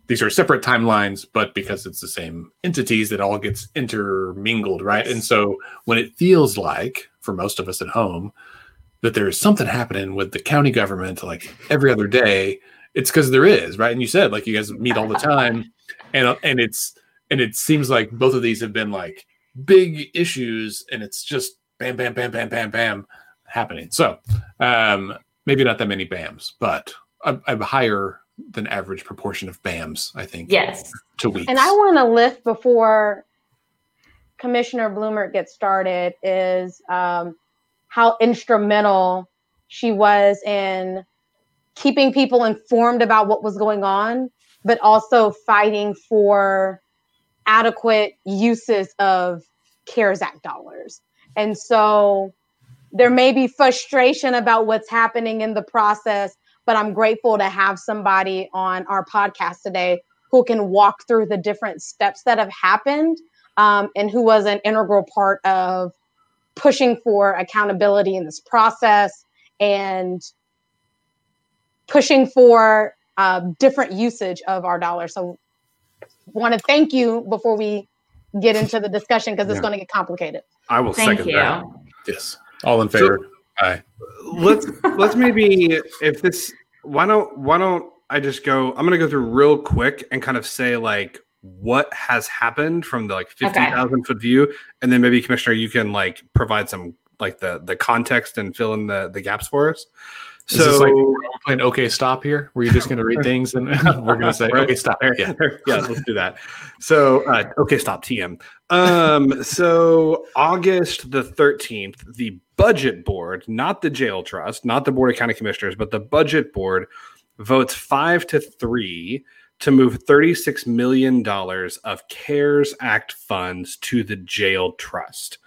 these are separate timelines, but because it's the same entities, it all gets intermingled, right? And so when it feels like, for most of us at home, that there's something happening with the county government like every other day, it's because there is, right? And you said like you guys meet all the time, and and it's and it seems like both of these have been like big issues, and it's just bam, bam, bam, bam, bam, bam happening. So um, maybe not that many bams, but a, a higher than average proportion of BAMs, I think. Yes. To weeks. And I want to lift before Commissioner Blumert gets started is um, how instrumental she was in keeping people informed about what was going on, but also fighting for adequate uses of CARES Act dollars. And so there may be frustration about what's happening in the process, but I'm grateful to have somebody on our podcast today who can walk through the different steps that have happened um, and who was an integral part of pushing for accountability in this process and pushing for uh, different usage of our dollars. So, want to thank you before we get into the discussion because it's yeah. going to get complicated. I will thank second you. that. Yes, all in favor. So, Aye. Let's let's maybe if this why don't why don't I just go I'm gonna go through real quick and kind of say like what has happened from the like 50,000 okay. foot view and then maybe commissioner you can like provide some like the the context and fill in the the gaps for us. Is so like we're playing okay stop here? Were you just going to read things and we're going to say okay stop? Yeah. Yeah let's do that. So uh, okay stop tm um so august the 13th the budget board, not the jail trust, not the board of county commissioners, but the budget board votes five to three to move $36 million of CARES Act funds to the jail trust.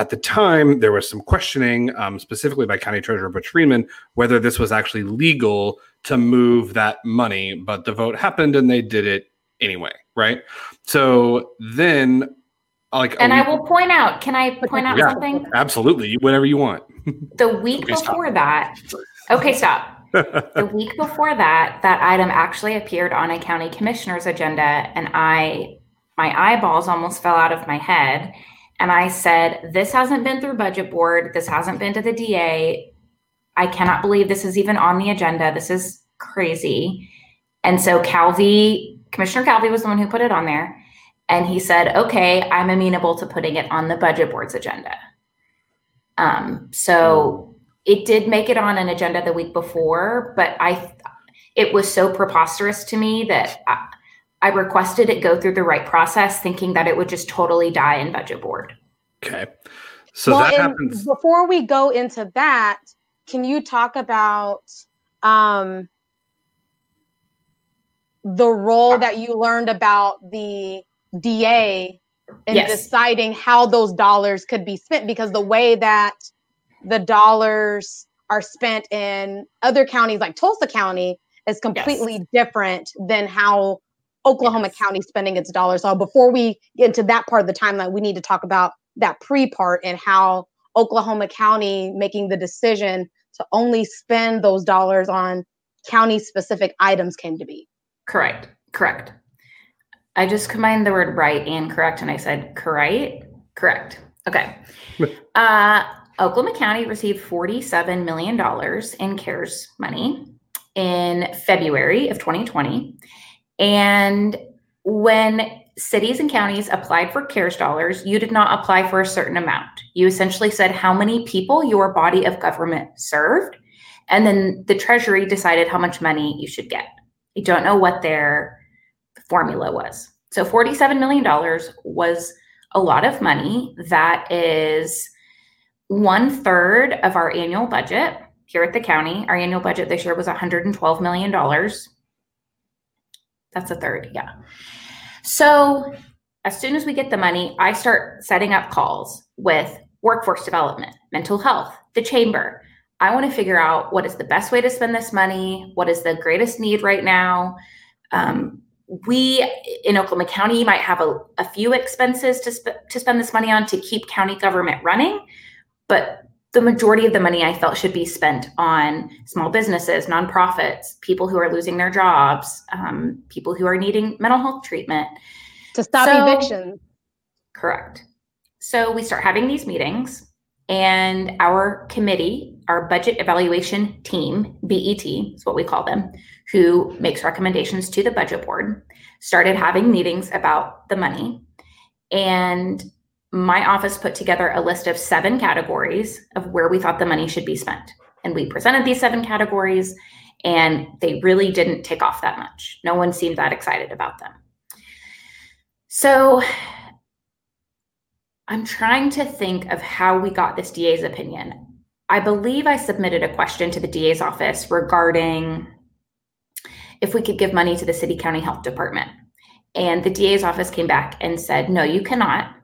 At the time, there was some questioning, um, specifically by County Treasurer Butch Freeman, whether this was actually legal to move that money, but the vote happened and they did it anyway, right? So then like and I will point out, can I point out yeah, something? Absolutely. Whatever you want. The week okay, before stop. that. Okay, stop. the week before that, that item actually appeared on a county commissioner's agenda and I my eyeballs almost fell out of my head. And I said, This hasn't been through budget board. This hasn't been to the DA. I cannot believe this is even on the agenda. This is crazy. And so Calvey, Commissioner Calvey was the one who put it on there. And he said, okay, I'm amenable to putting it on the budget board's agenda. Um, so it did make it on an agenda the week before, but I, it was so preposterous to me that I requested it go through the right process, thinking that it would just totally die in budget board. Okay. So well, that happens. before we go into that, can you talk about um, the role that you learned about the DA in Yes. deciding how those dollars could be spent? Because the way that the dollars are spent in other counties like Tulsa County is completely different than how Oklahoma Yes. County spending its dollars. So before we get into that part of the timeline, we need to talk about that pre part and how Oklahoma County making the decision to only spend those dollars on county specific items came to be. Correct. Correct. I just combined the word right and correct, and I said correct. Correct. Okay. uh, Oklahoma County received $47 million in CARES money in February of 2020. And when cities and counties applied for CARES dollars, you did not apply for a certain amount. You essentially said how many people your body of government served. And then the Treasury decided how much money you should get. I don't know what their formula was. So $47 million was a lot of money. That is one third of our annual budget here at the county. Our annual budget this year was $112 million. That's a third, yeah. So as soon as we get the money, I start setting up calls with workforce development, mental health, the chamber. I want to figure out what is the best way to spend this money, what is the greatest need right now. Um, we in Oklahoma County might have a, a few expenses to, sp- to spend this money on to keep county government running, but the majority of the money I felt should be spent on small businesses, nonprofits, people who are losing their jobs, um, people who are needing mental health treatment. To stop So- evictions. Correct. So we start having these meetings, and our committee, our budget evaluation team, BET is what we call them, who makes recommendations to the budget board, started having meetings about the money. And my office put together a list of seven categories of where we thought the money should be spent. And we presented these seven categories, and they really didn't take off that much. No one seemed that excited about them. So I'm trying to think of how we got this DA's opinion. I believe I submitted a question to the DA's office regarding if we could give money to the city county health department. And the DA's office came back and said, no, you cannot,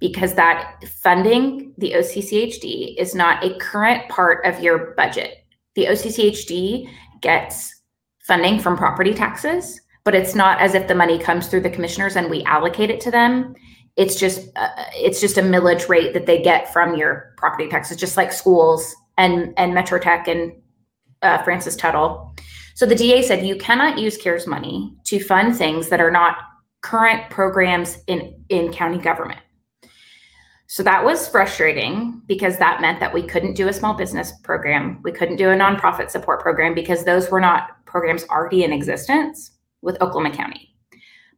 because that funding the OCCHD is not a current part of your budget. The OCCHD gets funding from property taxes, but it's not as if the money comes through the commissioners and we allocate it to them. It's just uh, it's just a millage rate that they get from your property taxes just like schools and and Metro Tech and uh, francis tuttle. So the da said you cannot use cares money to fund things that are not current programs in in county government so that was frustrating because that meant that we couldn't do a small business program we couldn't do a nonprofit support program because those were not programs already in existence with oklahoma county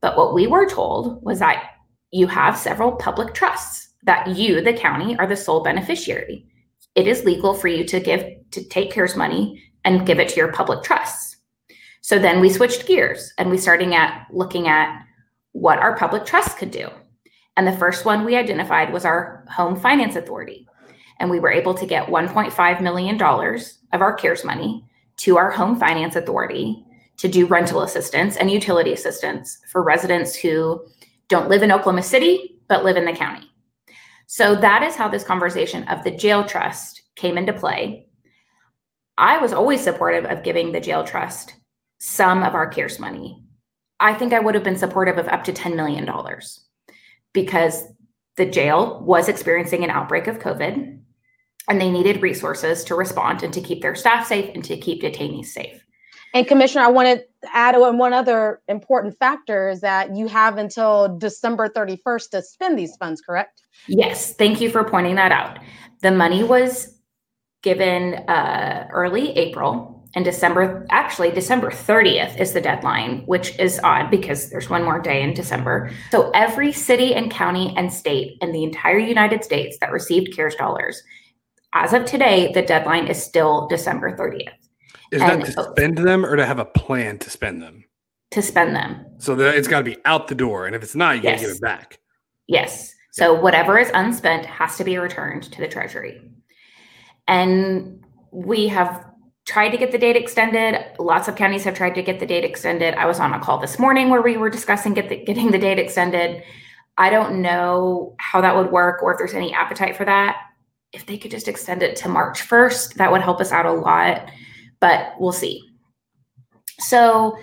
but what we were told was that you have several public trusts that you, the county, are the sole beneficiary. It is legal for you to give to take CARES money and give it to your public trusts. So then we switched gears and we starting at looking at what our public trusts could do. And the first one we identified was our home finance authority. And we were able to get $1.5 million of our CARES money to our home finance authority to do rental assistance and utility assistance for residents who don't live in Oklahoma City, but live in the county. So that is how this conversation of the jail trust came into play. I was always supportive of giving the jail trust some of our CARES money. I think I would have been supportive of up to $10 million because the jail was experiencing an outbreak of COVID and they needed resources to respond and to keep their staff safe and to keep detainees safe. And Commissioner, I wanted to add on one other important factor is that you have until December 31st to spend these funds, correct? Yes, thank you for pointing that out. The money was given uh, early April and December, actually, December 30th is the deadline, which is odd because there's one more day in December. So every city and county and state in the entire United States that received CARES dollars, as of today, the deadline is still December 30th. Is And- that to spend them or to have a plan to spend them? to spend them. So that it's got to be out the door, and if it's not, you Yes. gotta give it back. Yes. So whatever is unspent has to be returned to the treasury. And we have tried to get the date extended. Lots of counties have tried to get the date extended. I was on a call this morning where we were discussing get the, getting the date extended. I don't know how that would work or if there's any appetite for that. If they could just extend it to March 1st, that would help us out a lot, but we'll see. So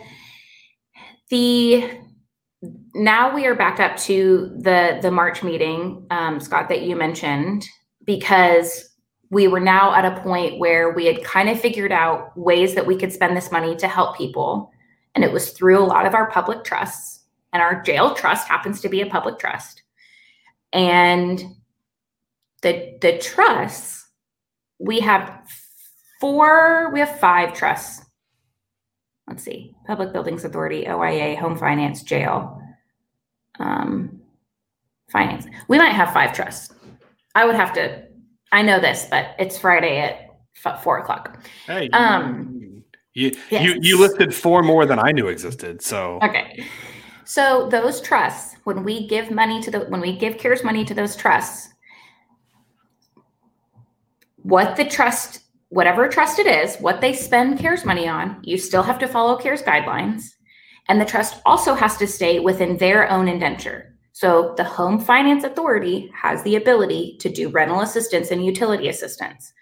the now we are back up to the the March meeting, um, Scott, that you mentioned, because we were now at a point where we had kind of figured out ways that we could spend this money to help people, and it was through a lot of our public trusts, and our jail trust happens to be a public trust, and the the trusts we have four, we have five trusts let's see, Public Buildings Authority, OIA, Home Finance, Jail, um, Finance. We might have five trusts. I would have to. I know this, but it's Friday at four o'clock. Hey, Um, you, yes. you you listed four more than I knew existed. So Okay. So those trusts, when we give money to the when we give CARES money to those trusts, what the trust, whatever trust it is, what they spend CARES money on, you still have to follow CARES guidelines. And the trust also has to stay within their own indenture. So the Home Finance Authority has the ability to do rental assistance and utility assistance.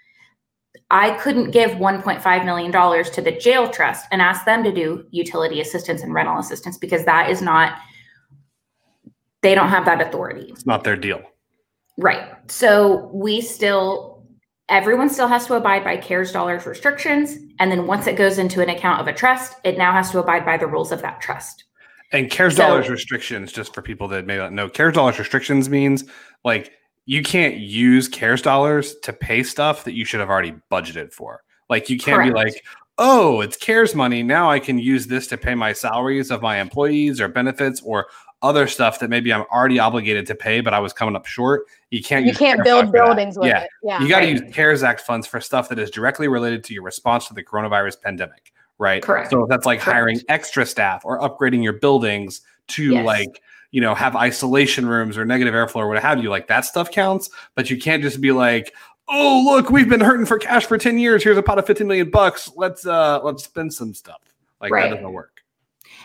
I couldn't give $1.5 million to the jail trust and ask them to do utility assistance and rental assistance because that is not, they don't have that authority. it's not their deal. Right. So we still, everyone still has to abide by CARES dollars restrictions. And then once it goes into an account of a trust, it now has to abide by the rules of that trust. And CARES So- dollars restrictions, just for people that may not know, CARES dollars restrictions means like you can't use CARES dollars to pay stuff that you should have already budgeted for. Like you can't be like, oh, it's CARES money. Now I can use this to pay my salaries of my employees or benefits or other stuff that maybe I'm already obligated to pay, but I was coming up short. You can't You can't CARES build funds for that. buildings with Yeah. it. Yeah. You got to Right. use CARES Act funds for stuff that is directly related to your response to the coronavirus pandemic, right? Correct. So if that's like Correct. hiring extra staff or upgrading your buildings to Yes. like, you know, have isolation rooms or negative airflow or what have you, like that stuff counts. But you can't just be like, oh, look, we've been hurting for cash for 10 years. Here's a pot of 15 million bucks. Let's uh let's spend some stuff. Like Right. that doesn't work.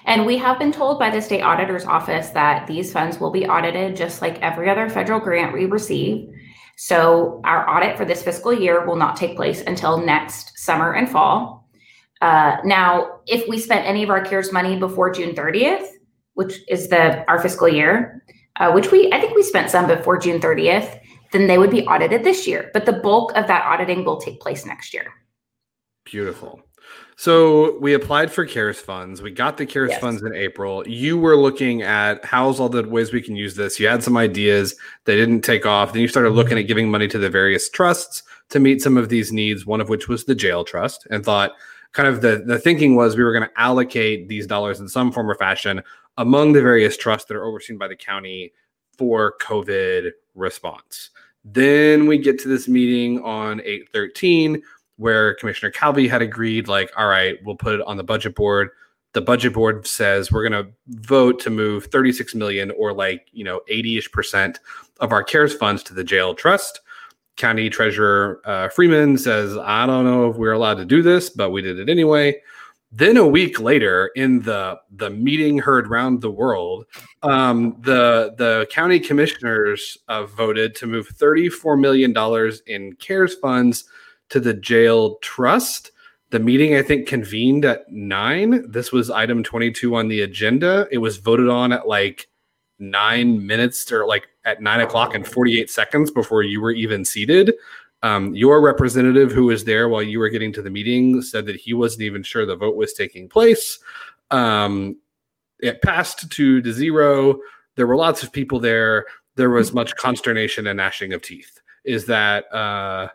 And we have been told by the state auditor's office that these funds will be audited just like every other federal grant we receive. So our audit for this fiscal year will not take place until next summer and fall. Uh, now, if we spent any of our CARES money before June 30th, which is the our fiscal year, uh, which we I think we spent some before June 30th, then they would be audited this year. But the bulk of that auditing will take place next year. Beautiful. So we applied for CARES funds. We got the CARES Yes. funds in April. You were looking at how's all the ways we can use this. You had some ideas. They didn't take off. Then you started looking at giving money to the various trusts to meet some of these needs, one of which was the jail trust, and thought kind of the, the thinking was we were going to allocate these dollars in some form or fashion among the various trusts that are overseen by the county for COVID response. Then we get to this meeting on 813 where Commissioner Calvey had agreed, like, all right, we'll put it on the budget board. The budget board says we're going to vote to move 36 million or like, you know, 80 ish percent of our CARES funds to the jail trust. County Treasurer uh, Freeman says, I don't know if we're allowed to do this, but we did it anyway. Then a week later, in the the meeting heard round the world, um, the the county commissioners uh, voted to move 34 million dollars in CARES funds to the jail trust. The meeting, I think, convened at nine. This was item 22 on the agenda. It was voted on at like nine minutes or like at nine o'clock and 48 seconds before you were even seated. Um, your representative, who was there while you were getting to the meeting, said that he wasn't even sure the vote was taking place. Um, it passed two to zero. There were lots of people there. There was much consternation and gnashing of teeth. Is that uh,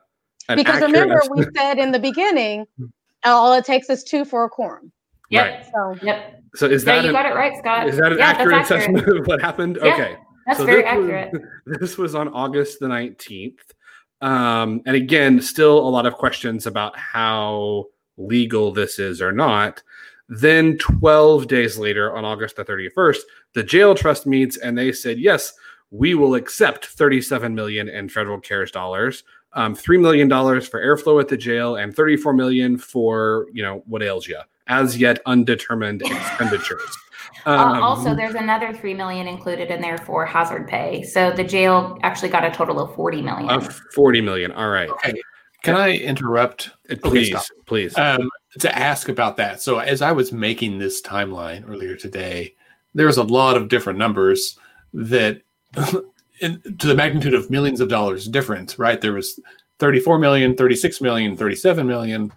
an because remember, estimate? we said in the beginning, all it takes is two for a quorum. Right. So Yep. So is No, that you an, got it right, Scott. is that an Yeah, that's accurate accurate. assessment of what happened? Yeah. Okay. That's So very this was- accurate. this was on August the 19th. Um, and again, still a lot of questions about how legal this is or not. Then 12 days later, on August the 31st, the jail trust meets and they said, yes, we will accept 37 million in federal CARES dollars, um, $3 million for airflow at the jail, and 34 million for, you know, what ails you, as yet undetermined expenditures. Uh, um, uh, also, there's another three million included in there for hazard pay. So the jail actually got a total of forty million. Of forty million. All right. Okay. Can I interrupt? Please, okay, please. Um, to ask about that. So as I was making this timeline earlier today, there's a lot of different numbers that, in, to the magnitude of millions of dollars different. Right? There was 34 million, 36 million, 37 million,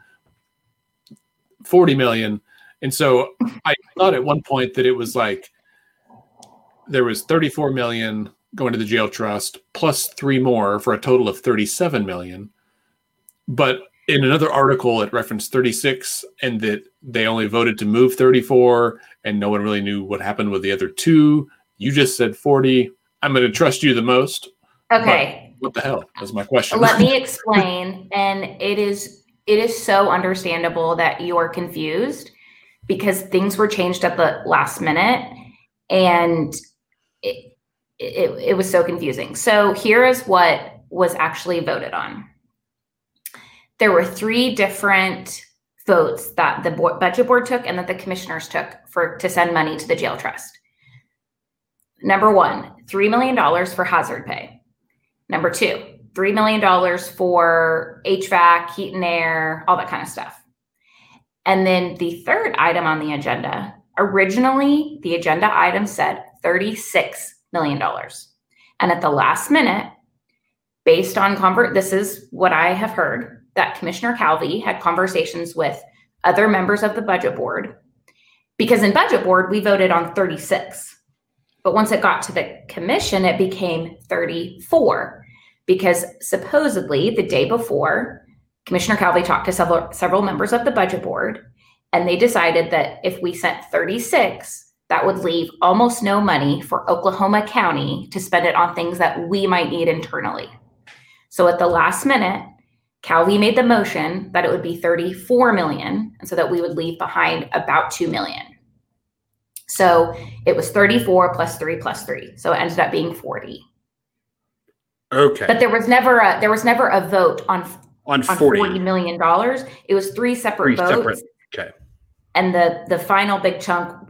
40 million and so I thought at one point that it was like there was 34 million going to the jail trust plus three more for a total of 37 million. But in another article, it referenced 36 and that they only voted to move 34 and no one really knew what happened with the other two. You just said 40. I'm going to trust you the most. Okay. What the hell? That's my question. Let me explain. and it is it is so understandable that you are confused because things were changed at the last minute and it, it, it was so confusing. So here is what was actually voted on. There were three different votes that the board, budget board took and that the commissioners took for to send money to the jail trust. Number one, $3 million for hazard pay. Number two, $3 million for HVAC, heat and air, all that kind of stuff. And then the third item on the agenda, originally the agenda item said $36 million. And at the last minute, based on convert, this is what I have heard that Commissioner Calvey had conversations with other members of the budget board. Because in budget board, we voted on 36. But once it got to the commission, it became 34 because supposedly the day before, Commissioner Calvey talked to several several members of the budget board, and they decided that if we sent 36, that would leave almost no money for Oklahoma County to spend it on things that we might need internally. So at the last minute, Calvey made the motion that it would be 34 million, and so that we would leave behind about 2 million. So it was 34 plus 3 plus 3. So it ended up being 40. Okay. But there was never a there was never a vote on on 40, on 40 million dollars. It was three separate three votes. Separate. Okay. And the the final big chunk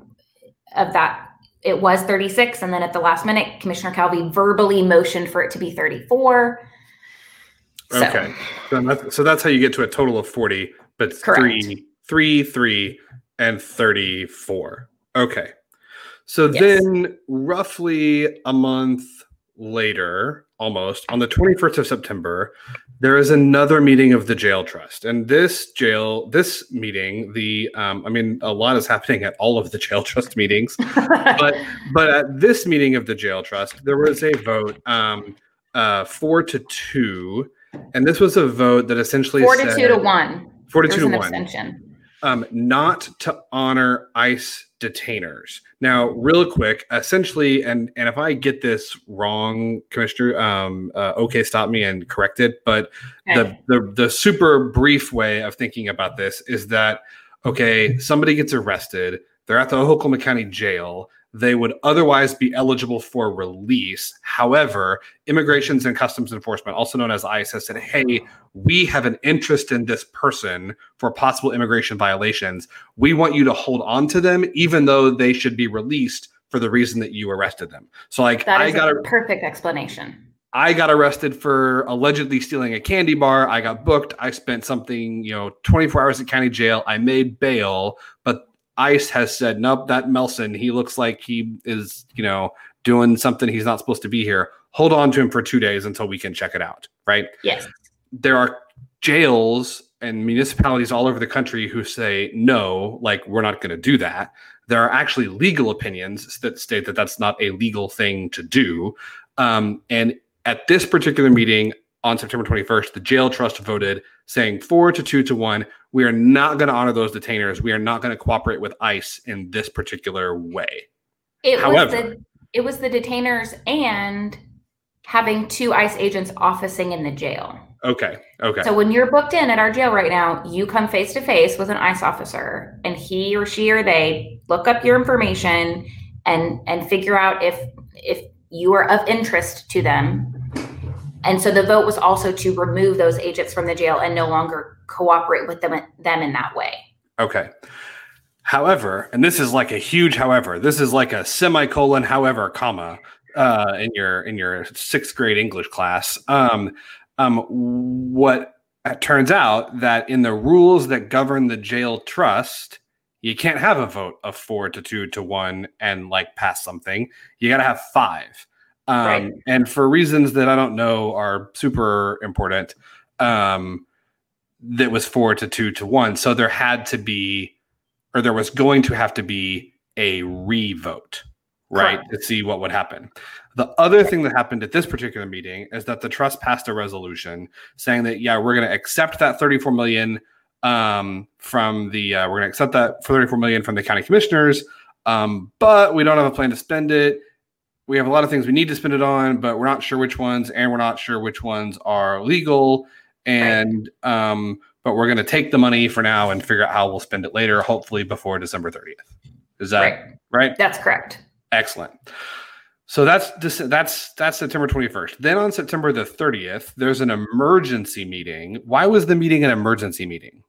of that it was 36 and then at the last minute Commissioner Calvey verbally motioned for it to be 34. So. Okay. So that's, so that's how you get to a total of 40, but Correct. three, three, three, and 34. Okay. So yes. then roughly a month later, almost on the 21st of September, there is another meeting of the jail trust. And this jail, this meeting, the um, I mean, a lot is happening at all of the jail trust meetings. but but at this meeting of the jail trust, there was a vote um, uh, four to two. And this was a vote that essentially four to two to one. Four to two to one. Um, not to honor ICE detainers. Now, real quick, essentially, and and if I get this wrong, Commissioner, um, uh, okay, stop me and correct it. But okay. the, the the super brief way of thinking about this is that okay, somebody gets arrested, they're at the Oklahoma County Jail they would otherwise be eligible for release. However, Immigrations and Customs Enforcement, also known as ICE, has said, hey, we have an interest in this person for possible immigration violations. We want you to hold on to them, even though they should be released for the reason that you arrested them. So, like, that is I got a perfect explanation. I got arrested for allegedly stealing a candy bar. I got booked. I spent something, you know, 24 hours at county jail. I made bail, but ICE has said, nope, that Melson, he looks like he is, you know, doing something he's not supposed to be here. Hold on to him for two days until we can check it out. Right. Yes. There are jails and municipalities all over the country who say, no, like, we're not going to do that. There are actually legal opinions that state that that's not a legal thing to do. Um, and at this particular meeting on September 21st, the jail trust voted saying four to two to one, we are not going to honor those detainers. We are not going to cooperate with ICE in this particular way. It However, was the, it was the detainers and having two ICE agents officing in the jail. Okay. Okay. So when you're booked in at our jail right now, you come face to face with an ICE officer, and he or she or they look up your information and and figure out if if you are of interest to them. And so the vote was also to remove those agents from the jail and no longer cooperate with them them in that way. Okay. However, and this is like a huge however, this is like a semicolon, however, comma, uh, in your in your sixth grade English class. Um, um, what it turns out that in the rules that govern the jail trust, you can't have a vote of four to two to one and like pass something. You got to have five. Um, Right. And for reasons that I don't know are super important, um, that was four to two to one. So there had to be, or there was going to have to be a re-vote, right, Correct. to see what would happen. The other thing that happened at this particular meeting is that the trust passed a resolution saying that yeah, we're going to accept that 34 million um, from the uh, we're going to accept that for 34 million from the county commissioners, um, but we don't have a plan to spend it. We have a lot of things we need to spend it on, but we're not sure which ones, and we're not sure which ones are legal. And um, but we're going to take the money for now and figure out how we'll spend it later, hopefully before December 30th. Is that Right. right? That's correct. Excellent. So that's that's that's September 21st. Then on September the 30th, there's an emergency meeting. Why was the meeting an emergency meeting?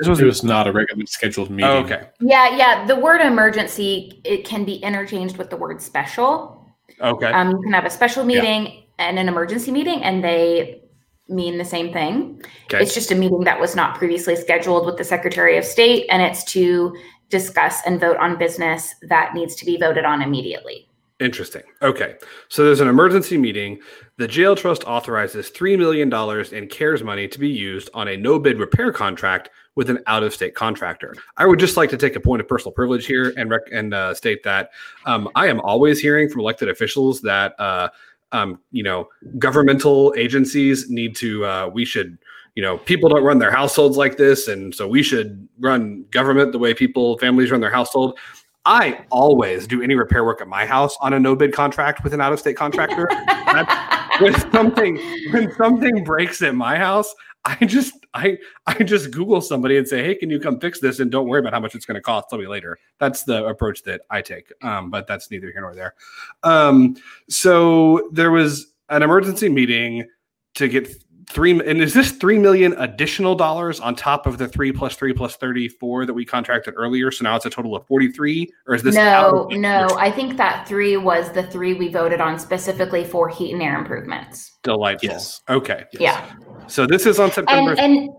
This was It was not a regularly scheduled meeting. oh, okay. Yeah, yeah. The word emergency it can be interchanged with the word special. Okay. Um, you can have a special Yeah. meeting and an emergency meeting, and they mean the same thing. okay. It's just a meeting that was not previously scheduled with the Secretary of State, and it's to discuss and vote on business that needs to be voted on immediately. Interesting. Okay. So there's an emergency meeting. The jail trust authorizes $3 million in CARES money to be used on a no bid repair contract with an out of state contractor. I would just like to take a point of personal privilege here and rec- and uh, state that um, I am always hearing from elected officials that, uh, um, you know, governmental agencies need to, uh, we should, you know, people don't run their households like this. And so we should run government the way people, families run their household. I always do any repair work at my house on a no bid contract with an out of state contractor. when something when something breaks at my house, I just I I just Google somebody and say, hey, can you come fix this? And don't worry about how much it's going to cost. Tell me later. That's the approach that I take. Um, but that's neither here nor there. Um, so there was an emergency meeting to get three and is this three million additional dollars on top of the three plus three plus 34 that we contracted earlier so now it's a total of 43 or is this no, no. I think that three was the three we voted on specifically for heat and air improvements. delightful Yes. okay Yes. Yeah. So this is on september And and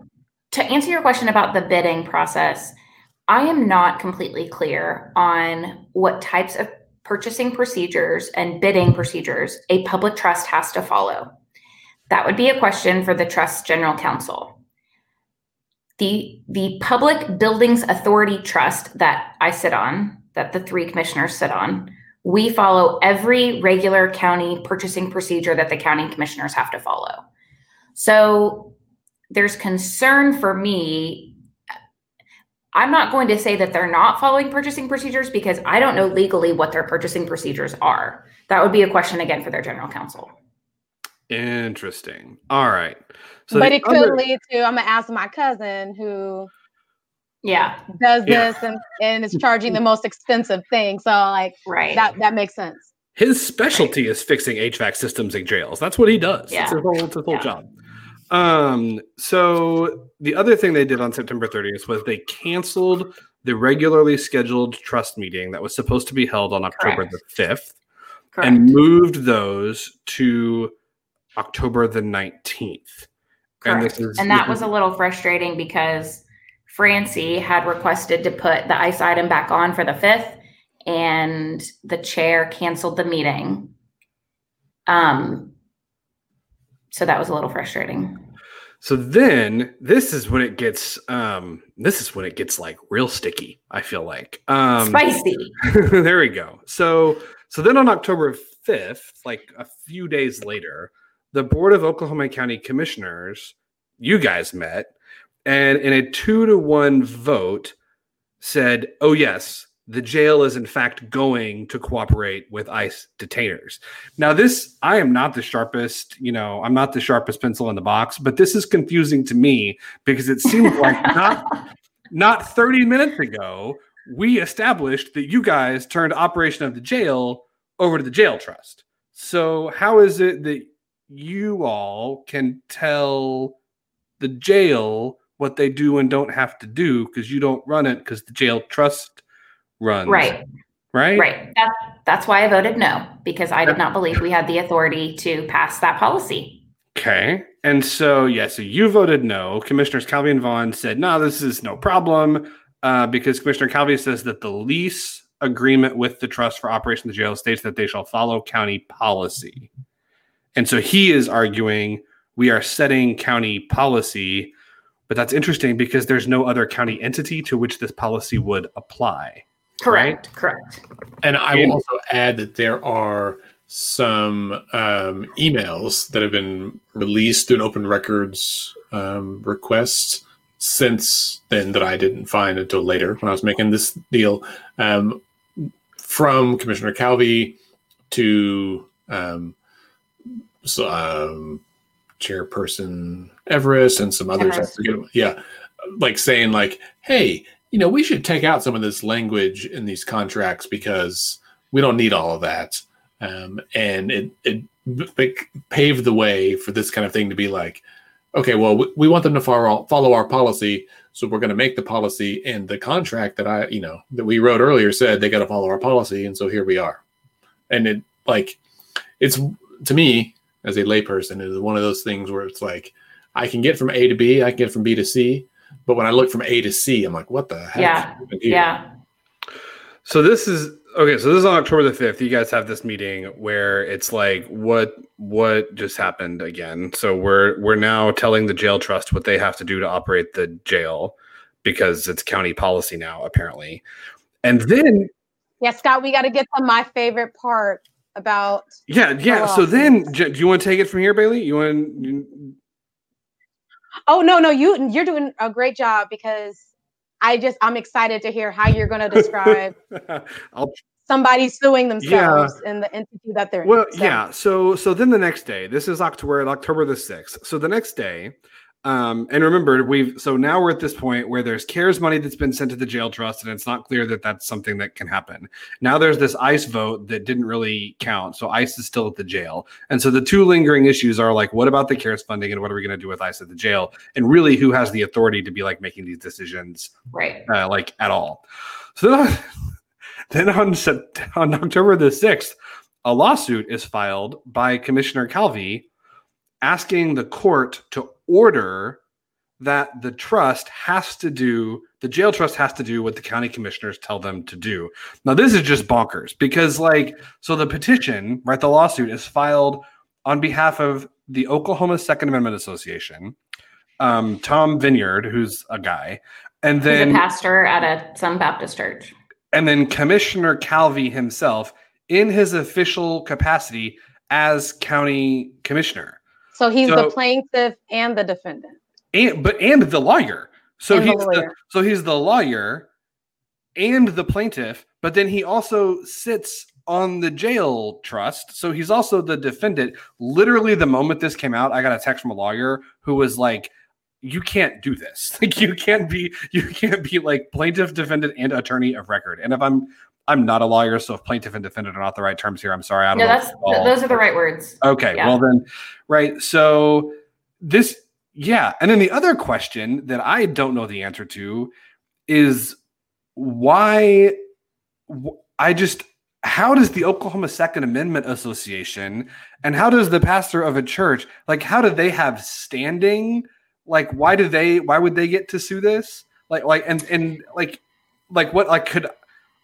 to answer your question about the bidding process, I am not completely clear on what types of purchasing procedures and bidding procedures a public trust has to follow. That would be a question for the trust general counsel. The the Public Buildings Authority Trust that I sit on, that the three commissioners sit on, we follow every regular county purchasing procedure that the county commissioners have to follow. So there's concern for me. I'm not going to say that they're not following purchasing procedures because I don't know legally what their purchasing procedures are. That would be a question again for their general counsel. interesting all right so but the it could other- lead to I'm gonna ask my cousin who Yeah, does Yeah. this and, and is charging the most expensive thing. So like right. that that makes sense. his specialty is fixing hvac systems in jails that's what he does Yeah. it's his whole, it's his whole Yeah. job um so the other thing they did on september 30th was they canceled the regularly scheduled trust meeting that was supposed to be held on october Correct. the 5th Correct. and moved those to October the 19th. And this is And that was a little frustrating because Francie had requested to put the ice item back on for the fifth, and the chair canceled the meeting. Um, so that was a little frustrating. so then this is when it gets um this is when it gets like real sticky, I feel like. Um Spicy. there we go. So so then on October 5th, like a few days later, the Board of Oklahoma County Commissioners, you guys met, and in a two to one vote, said, "Oh yes, the jail is in fact going to cooperate with ICE detainers. Now, this I am not the sharpest, you know, I'm not the sharpest pencil in the box, but this is confusing to me because it seems like not not 30 minutes ago we established that you guys turned operation of the jail over to the jail trust. So how is it that you all can tell the jail what they do and don't have to do because you don't run it because the jail trust runs. Right. Right. Right. That, that's why I voted no, because I did not believe we had the authority to pass that policy. Okay. And so, yeah, so you voted no. Commissioners Calvey and Maughan said, no, this is no problem uh, because Commissioner Calvey says that the lease agreement with the trust for operation of the jail states that they shall follow county policy. And so he is arguing we are setting county policy, but that's interesting because there's no other county entity to which this policy would apply. Correct. Right? Correct. And I will also add that there are some um, emails that have been released through an open records um, request since then that I didn't find until later when I was making this deal um, from Commissioner Calvey to um, so, um, Chairperson Everest and some others. I forget. Yeah, like saying like, "Hey, you know, we should take out some of this language in these contracts because we don't need all of that." Um, and it it, it paved the way for this kind of thing to be like, okay, well, we, we want them to follow follow our policy, so we're going to make the policy and the contract that I, you know, that we wrote earlier said they got to follow our policy, and so here we are. And it like, it's to me as a layperson, it is one of those things where it's like I can get from A to B, I can get from B to C, but when I look from A to C, I'm like, what the heck? Yeah, yeah. So this is okay. So this is on October the fifth. You guys have this meeting where it's like, what what just happened again? So we're we're now telling the jail trust what they have to do to operate the jail because it's county policy now, apparently. And then, yeah, Scott, we got to get to my favorite part about. Yeah, yeah. So then, do you want to take it from here, Bailey? You want? Oh no, no, you you're doing a great job because I just I'm excited to hear how you're going to describe somebody suing themselves yeah. and the entity that they're well, in. So. yeah. So so then the next day, this is October October the sixth. So the next day, um, and remember, we've so now we're at this point where there's CARES money that's been sent to the jail trust, and it's not clear that that's something that can happen. Now there's this ICE vote that didn't really count, so ICE is still at the jail, and so the two lingering issues are like, what about the CARES funding, and what are we going to do with ICE at the jail, and really, who has the authority to be like making these decisions, right? Uh, like at all. So then, then on on October the sixth, a lawsuit is filed by Commissioner Calvey asking the court to order that the trust has to do the jail trust has to do what the county commissioners tell them to do. Now this is just bonkers because like so the petition, right, the lawsuit is filed on behalf of the Oklahoma Second Amendment Association, um, Tom Vineyard, who's a guy, and then He's a pastor at a some Baptist church, and then Commissioner Calvey himself in his official capacity as county commissioner. So he's so, the plaintiff and the defendant. And but and the lawyer. So and he's the, the, so he's the lawyer and the plaintiff, but then he also sits on the jail trust. So he's also the defendant. Literally, the moment this came out, I got a text from a lawyer who was like, "You can't do this. Like, you can't be, you can't be like plaintiff, defendant, and attorney of record." And if I'm, I'm not a lawyer, so if plaintiff and defendant are not the right terms here, I'm sorry. I don't no, that's those are the right words. Okay, yeah. well then, right. So this, yeah, and then the other question that I don't know the answer to is why. I just how does the Oklahoma Second Amendment Association and how does the pastor of a church like how do they have standing? Like why do they why would they get to sue this? Like like and and like like what like could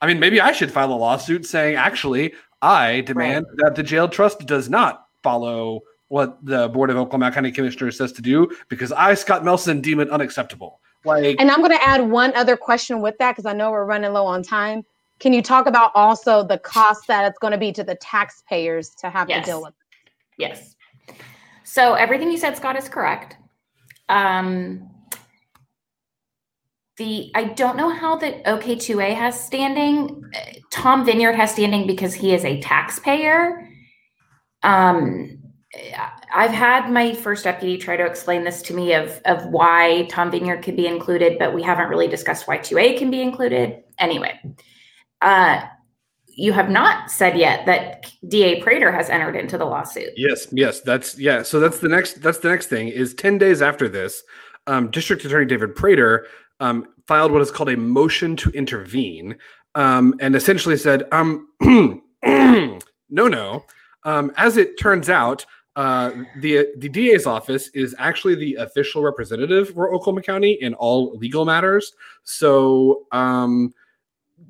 I mean, maybe I should file a lawsuit saying, actually, I demand right. that the jail trust does not follow what the Board of Oklahoma County Commissioners says to do because I, Scott Melson, deem it unacceptable. Like, and I'm going to add one other question with that because I know we're running low on time. Can you talk about also the cost that it's going to be to the taxpayers to have yes. to deal with? Yes. So everything you said, Scott, is correct. Um, the I don't know how the OK2A has standing. Tom Vineyard has standing because he is a taxpayer. Um, I've had my first deputy try to explain this to me of of why Tom Vineyard could be included, but we haven't really discussed why 2A can be included. Anyway, uh, you have not said yet that DA Prater has entered into the lawsuit. Yes, yes, that's yeah. So that's the next that's the next thing is 10 days after this, um, District Attorney David Prater um, filed what is called a motion to intervene um, and essentially said, um, no, no. Um, as it turns out, uh, the the DA's office is actually the official representative for Oklahoma County in all legal matters. So, um,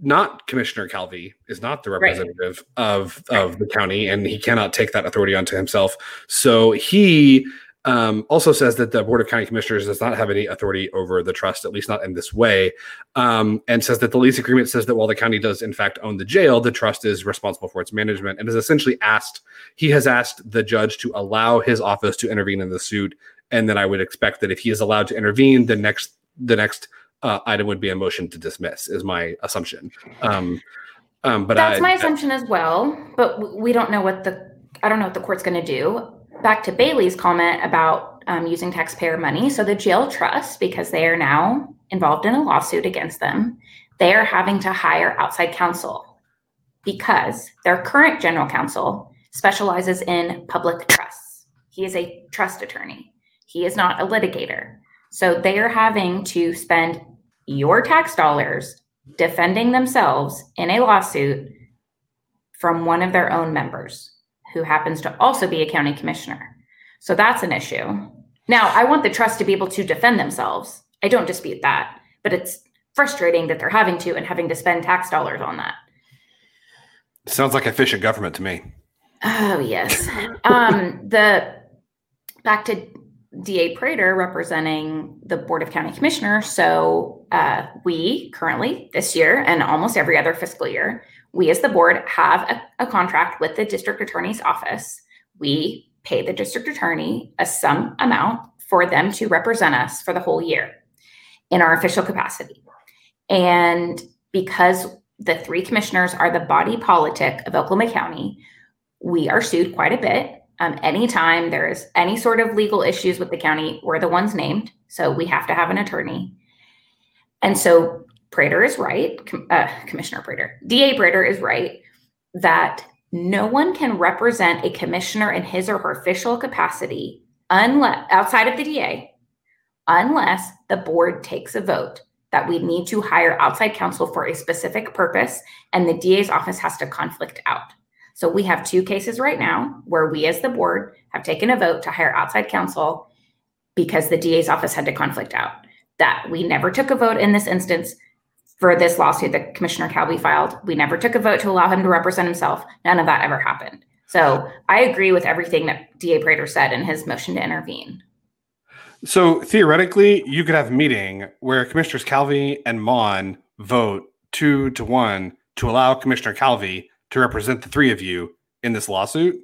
not Commissioner Calvey is not the representative right. of of the county, and he cannot take that authority onto himself. So he um, also says that the Board of County Commissioners does not have any authority over the trust, at least not in this way, um, and says that the lease agreement says that while the county does in fact own the jail, the trust is responsible for its management, and has essentially asked he has asked the judge to allow his office to intervene in the suit, and then I would expect that if he is allowed to intervene, the next the next uh, item would be a motion to dismiss, is my assumption. Um, um, but that's I, my assumption as well. But we don't know what the I don't know what the court's going to do back to Bailey's comment about um, using taxpayer money. So the jail trust, because they are now involved in a lawsuit against them, they are having to hire outside counsel because their current general counsel specializes in public trusts. He is a trust attorney. He is not a litigator. So they are having to spend your tax dollars defending themselves in a lawsuit from one of their own members who happens to also be a county commissioner. So that's an issue. Now, I want the trust to be able to defend themselves. I don't dispute that, but it's frustrating that they're having to and having to spend tax dollars on that. Sounds like efficient government to me. Oh yes. um, the back to DA Prater representing the Board of County Commissioners. So uh, we currently this year and almost every other fiscal year we as the board have a, a contract with the district attorney's office. We pay the district attorney a sum amount for them to represent us for the whole year in our official capacity. And because the three commissioners are the body politic of Oklahoma County, we are sued quite a bit. Um, anytime there is any sort of legal issues with the county, we're the ones named. So we have to have an attorney. And so Prater is right, uh, Commissioner Prater, DA Prater is right that no one can represent a commissioner in his or her official capacity unless outside of the DA unless the board takes a vote that we need to hire outside counsel for a specific purpose and the DA's office has to conflict out. So we have two cases right now where we as the board have taken a vote to hire outside counsel because the DA's office had to conflict out. That we never took a vote in this instance for this lawsuit that Commissioner Calvey filed. We never took a vote to allow him to represent himself. None of that ever happened. So I agree with everything that DA Prater said in his motion to intervene. So theoretically, you could have a meeting where Commissioners Calvey and Maughan vote two to one to allow Commissioner Calvey to represent the three of you in this lawsuit.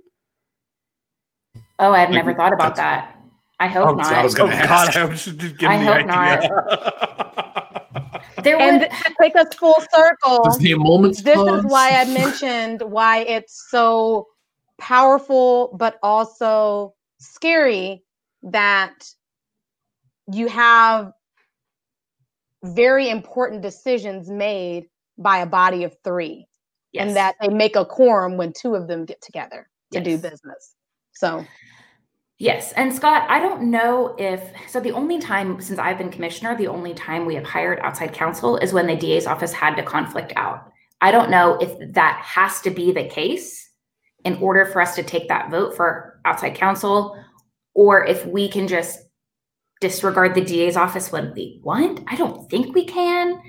Oh, I've like, never thought about that. I hope oh, not. I was going to oh, ask. God, I, I hope not. There and would... to take us full circle, the moments this is why I mentioned why it's so powerful, but also scary that you have very important decisions made by a body of three, yes. and that they make a quorum when two of them get together to yes. do business. So Yes. And Scott, I don't know if so. The only time since I've been commissioner, the only time we have hired outside counsel is when the DA's office had to conflict out. I don't know if that has to be the case in order for us to take that vote for outside counsel, or if we can just disregard the DA's office when we want. I don't think we can.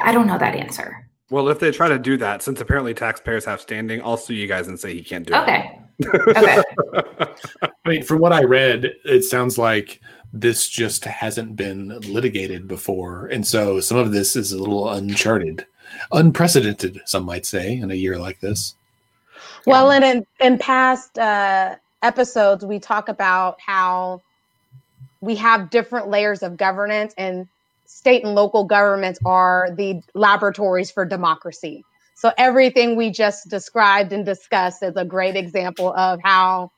I don't know that answer. Well, if they try to do that, since apparently taxpayers have standing, I'll sue you guys and say he can't do okay. it. Okay. Okay. I mean, from what I read, it sounds like this just hasn't been litigated before. And so some of this is a little uncharted, unprecedented, some might say, in a year like this. Well, yeah. and in, in past uh, episodes, we talk about how we have different layers of governance and state and local governments are the laboratories for democracy. So everything we just described and discussed is a great example of how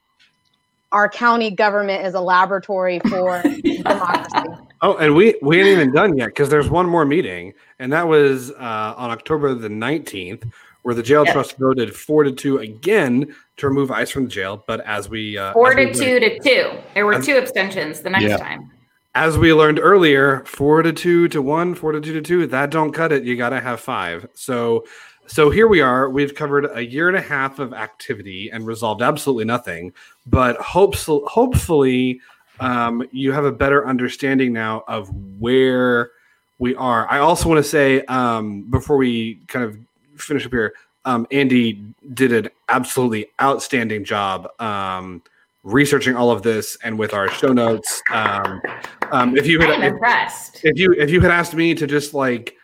our county government is a laboratory for democracy. Oh, and we we ain't even done yet because there's one more meeting, and that was uh, on October the 19th, where the jail Yes. trust voted four to two again to remove ICE from the jail. But as we uh, Four as we to learned- two to two. There were And- two abstentions the next Yeah. time. as we learned earlier, four to two to one, four to two to two, that don't cut it. You got to have five. So, so here we are. We've covered a year and a half of activity and resolved absolutely nothing. But hopes, hopefully, um, you have a better understanding now of where we are. I also want to say um, before we kind of finish up here, um, Andy did an absolutely outstanding job. Um, researching all of this and with our show notes um, um, if you had I'm if, if you if you had asked me to just like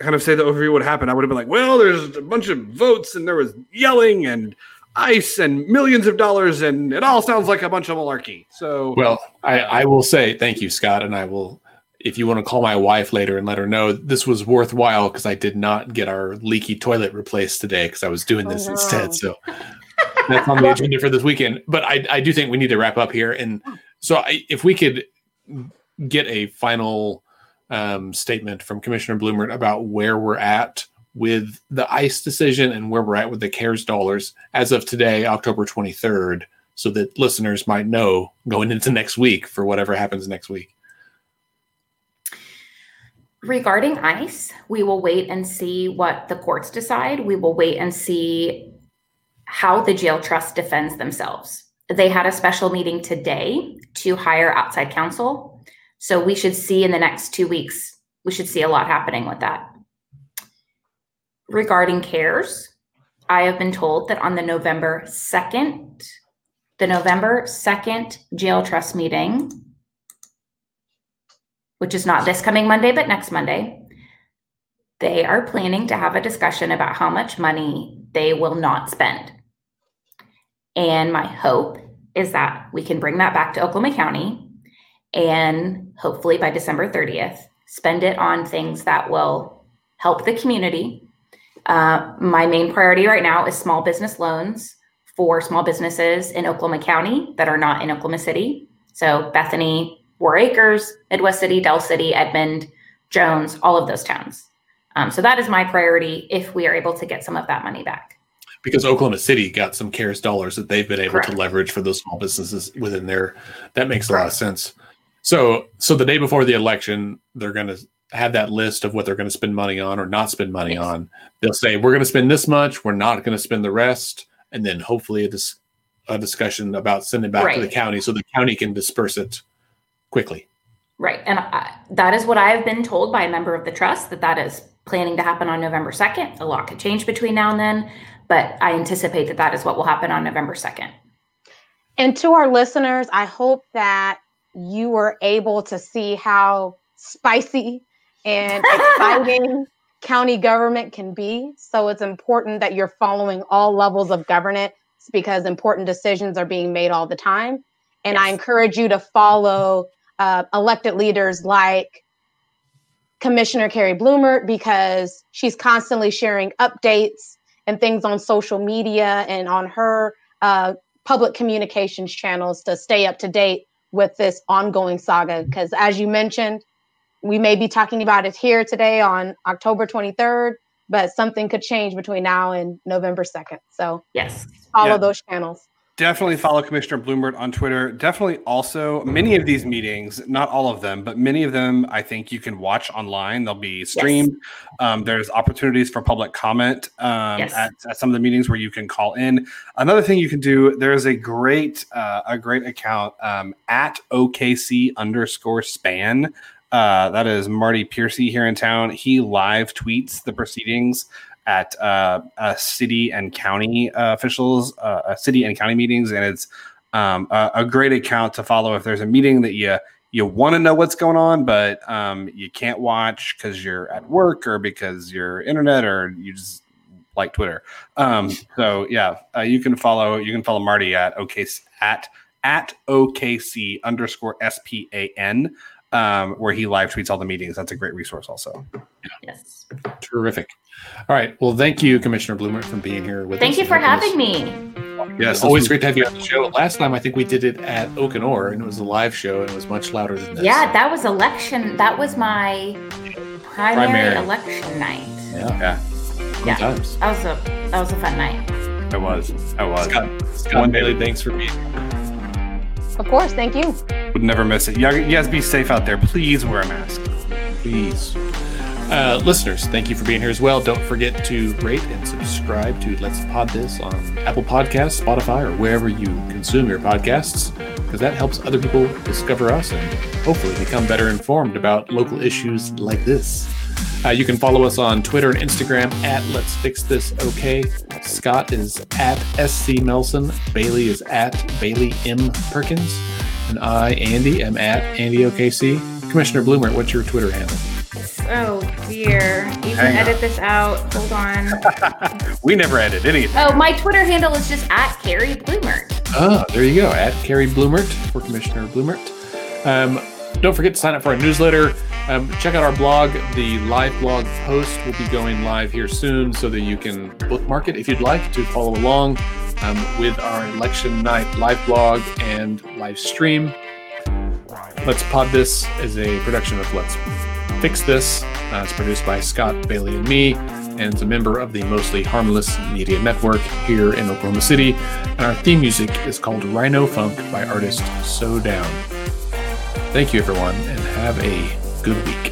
kind of say the overview of what happened, I would have been like, well, there's a bunch of votes and there was yelling and ice and millions of dollars and it all sounds like a bunch of malarkey. So Well, I, I will say thank you, Scott, and I will. If you want to call my wife later and let her know this was worthwhile because I did not get our leaky toilet replaced today because I was doing this Oh, no. instead. So that's on the agenda for this weekend. But I, I do think we need to wrap up here. And so I, if we could get a final um, statement from Commissioner Blumert about where we're at with the ICE decision and where we're at with the CARES dollars as of today, October 23rd, so that listeners might know going into next week for whatever happens next week. Regarding ICE, we will wait and see what the courts decide. We will wait and see how the jail trust defends themselves. They had a special meeting today to hire outside counsel. So we should see in the next two weeks, we should see a lot happening with that. Regarding CARES, I have been told that on the November 2nd, the November 2nd jail trust meeting, which is not this coming Monday, but next Monday, they are planning to have a discussion about how much money they will not spend. And my hope is that we can bring that back to Oklahoma County and hopefully by December 30th, spend it on things that will help the community. Uh, my main priority right now is small business loans for small businesses in Oklahoma County that are not in Oklahoma City. So Bethany, Warr Acres, Midwest City, Del City, Edmond, Jones, all of those towns. Um, so that is my priority if we are able to get some of that money back. Because Oklahoma City got some CARES dollars that they've been able Correct. to leverage for those small businesses within their. That makes a lot of sense. So, so the day before the election, they're going to have that list of what they're going to spend money on or not spend money Yes. on. They'll say we're going to spend this much, we're not going to spend the rest, and then hopefully a, dis- a discussion about sending back to the county so the county can disperse it quickly. Right. And I, that is what I have been told by a member of the trust that that is planning to happen on November 2nd. A lot could change between now and then, but I anticipate that that is what will happen on November 2nd. And to our listeners, I hope that you were able to see how spicy and exciting county government can be. So it's important that you're following all levels of governance because important decisions are being made all the time. And I encourage you to follow uh, elected leaders like Commissioner Carrie Blumert because she's constantly sharing updates and things on social media and on her uh, public communications channels to stay up to date with this ongoing saga. Because as you mentioned, we may be talking about it here today on October 23rd, but something could change between now and November 2nd. So Yes. follow Yeah. those channels. Definitely follow Commissioner Blumert on Twitter. Definitely also many of these meetings, not all of them, but many of them I think you can watch online. They'll be streamed. Um, there's opportunities for public comment um, Yes. at, at some of the meetings where you can call in. Another thing you can do, there's a great uh, a great account um, at OKC underscore span. Uh, that is Marty Peercy here in town. He live tweets the proceedings at uh, uh, city and county uh, officials, uh, city and county meetings, and it's um, a, a great account to follow if there's a meeting that you you want to know what's going on, but um, you can't watch because you're at work or because your internet or you just like Twitter. Um, so yeah, uh, you can follow you can follow Marty at OK at at OKC underscore SPAN. Um, where he live tweets all the meetings. That's a great resource, also. Yes. Terrific. All right. Well, thank you, Commissioner Blumert, for being here with Thank us. Thank you for having us. me. Yes, always great to have you on the show. Last time, I think we did it at Okanor, and it was a live show, and it was much louder than this. Yeah, that was election. That was my primary, Primary. election night. yeah. Yeah, Fun Yeah. times. That was a that was a fun night. it was. It was. Scott, Scott One Bailey, thanks for being here. Of course, thank you. Would never miss it. You guys be safe out there. Please wear a mask. Please. Uh, listeners, thank you for being here as well. Don't forget to rate and subscribe to Let's Pod This on Apple Podcasts, Spotify, or wherever you consume your podcasts, because that helps other people discover us and hopefully become better informed about local issues like this. Uh, you can follow us on Twitter and Instagram at Let's Fix This OK. Scott is at SC Melson. Bailey is at Bailey M. Perkins. And I, Andy, am at Andy OKC. Commissioner Blumert, what's your Twitter handle? Oh dear. You can Hang on. edit this out. Hold on. We never edit anything. Oh, my Twitter handle is just at Carrie Blumert. Ah, there you go. At Carrie Blumert for Commissioner Blumert. Um, don't forget to sign up for our newsletter. Um, check out our blog. The live blog post will be going live here soon so that you can bookmark it if you'd like to follow along um, with our election night live blog and live stream. Let's Pod This is a production of Let's Fix This. Uh, it's produced by Scott Bailey and me, and it's a member of the Mostly Harmless Media Network here in Oklahoma City. And our theme music is called Rhino Funk by artist So Down. Thank you, everyone, and have a good week.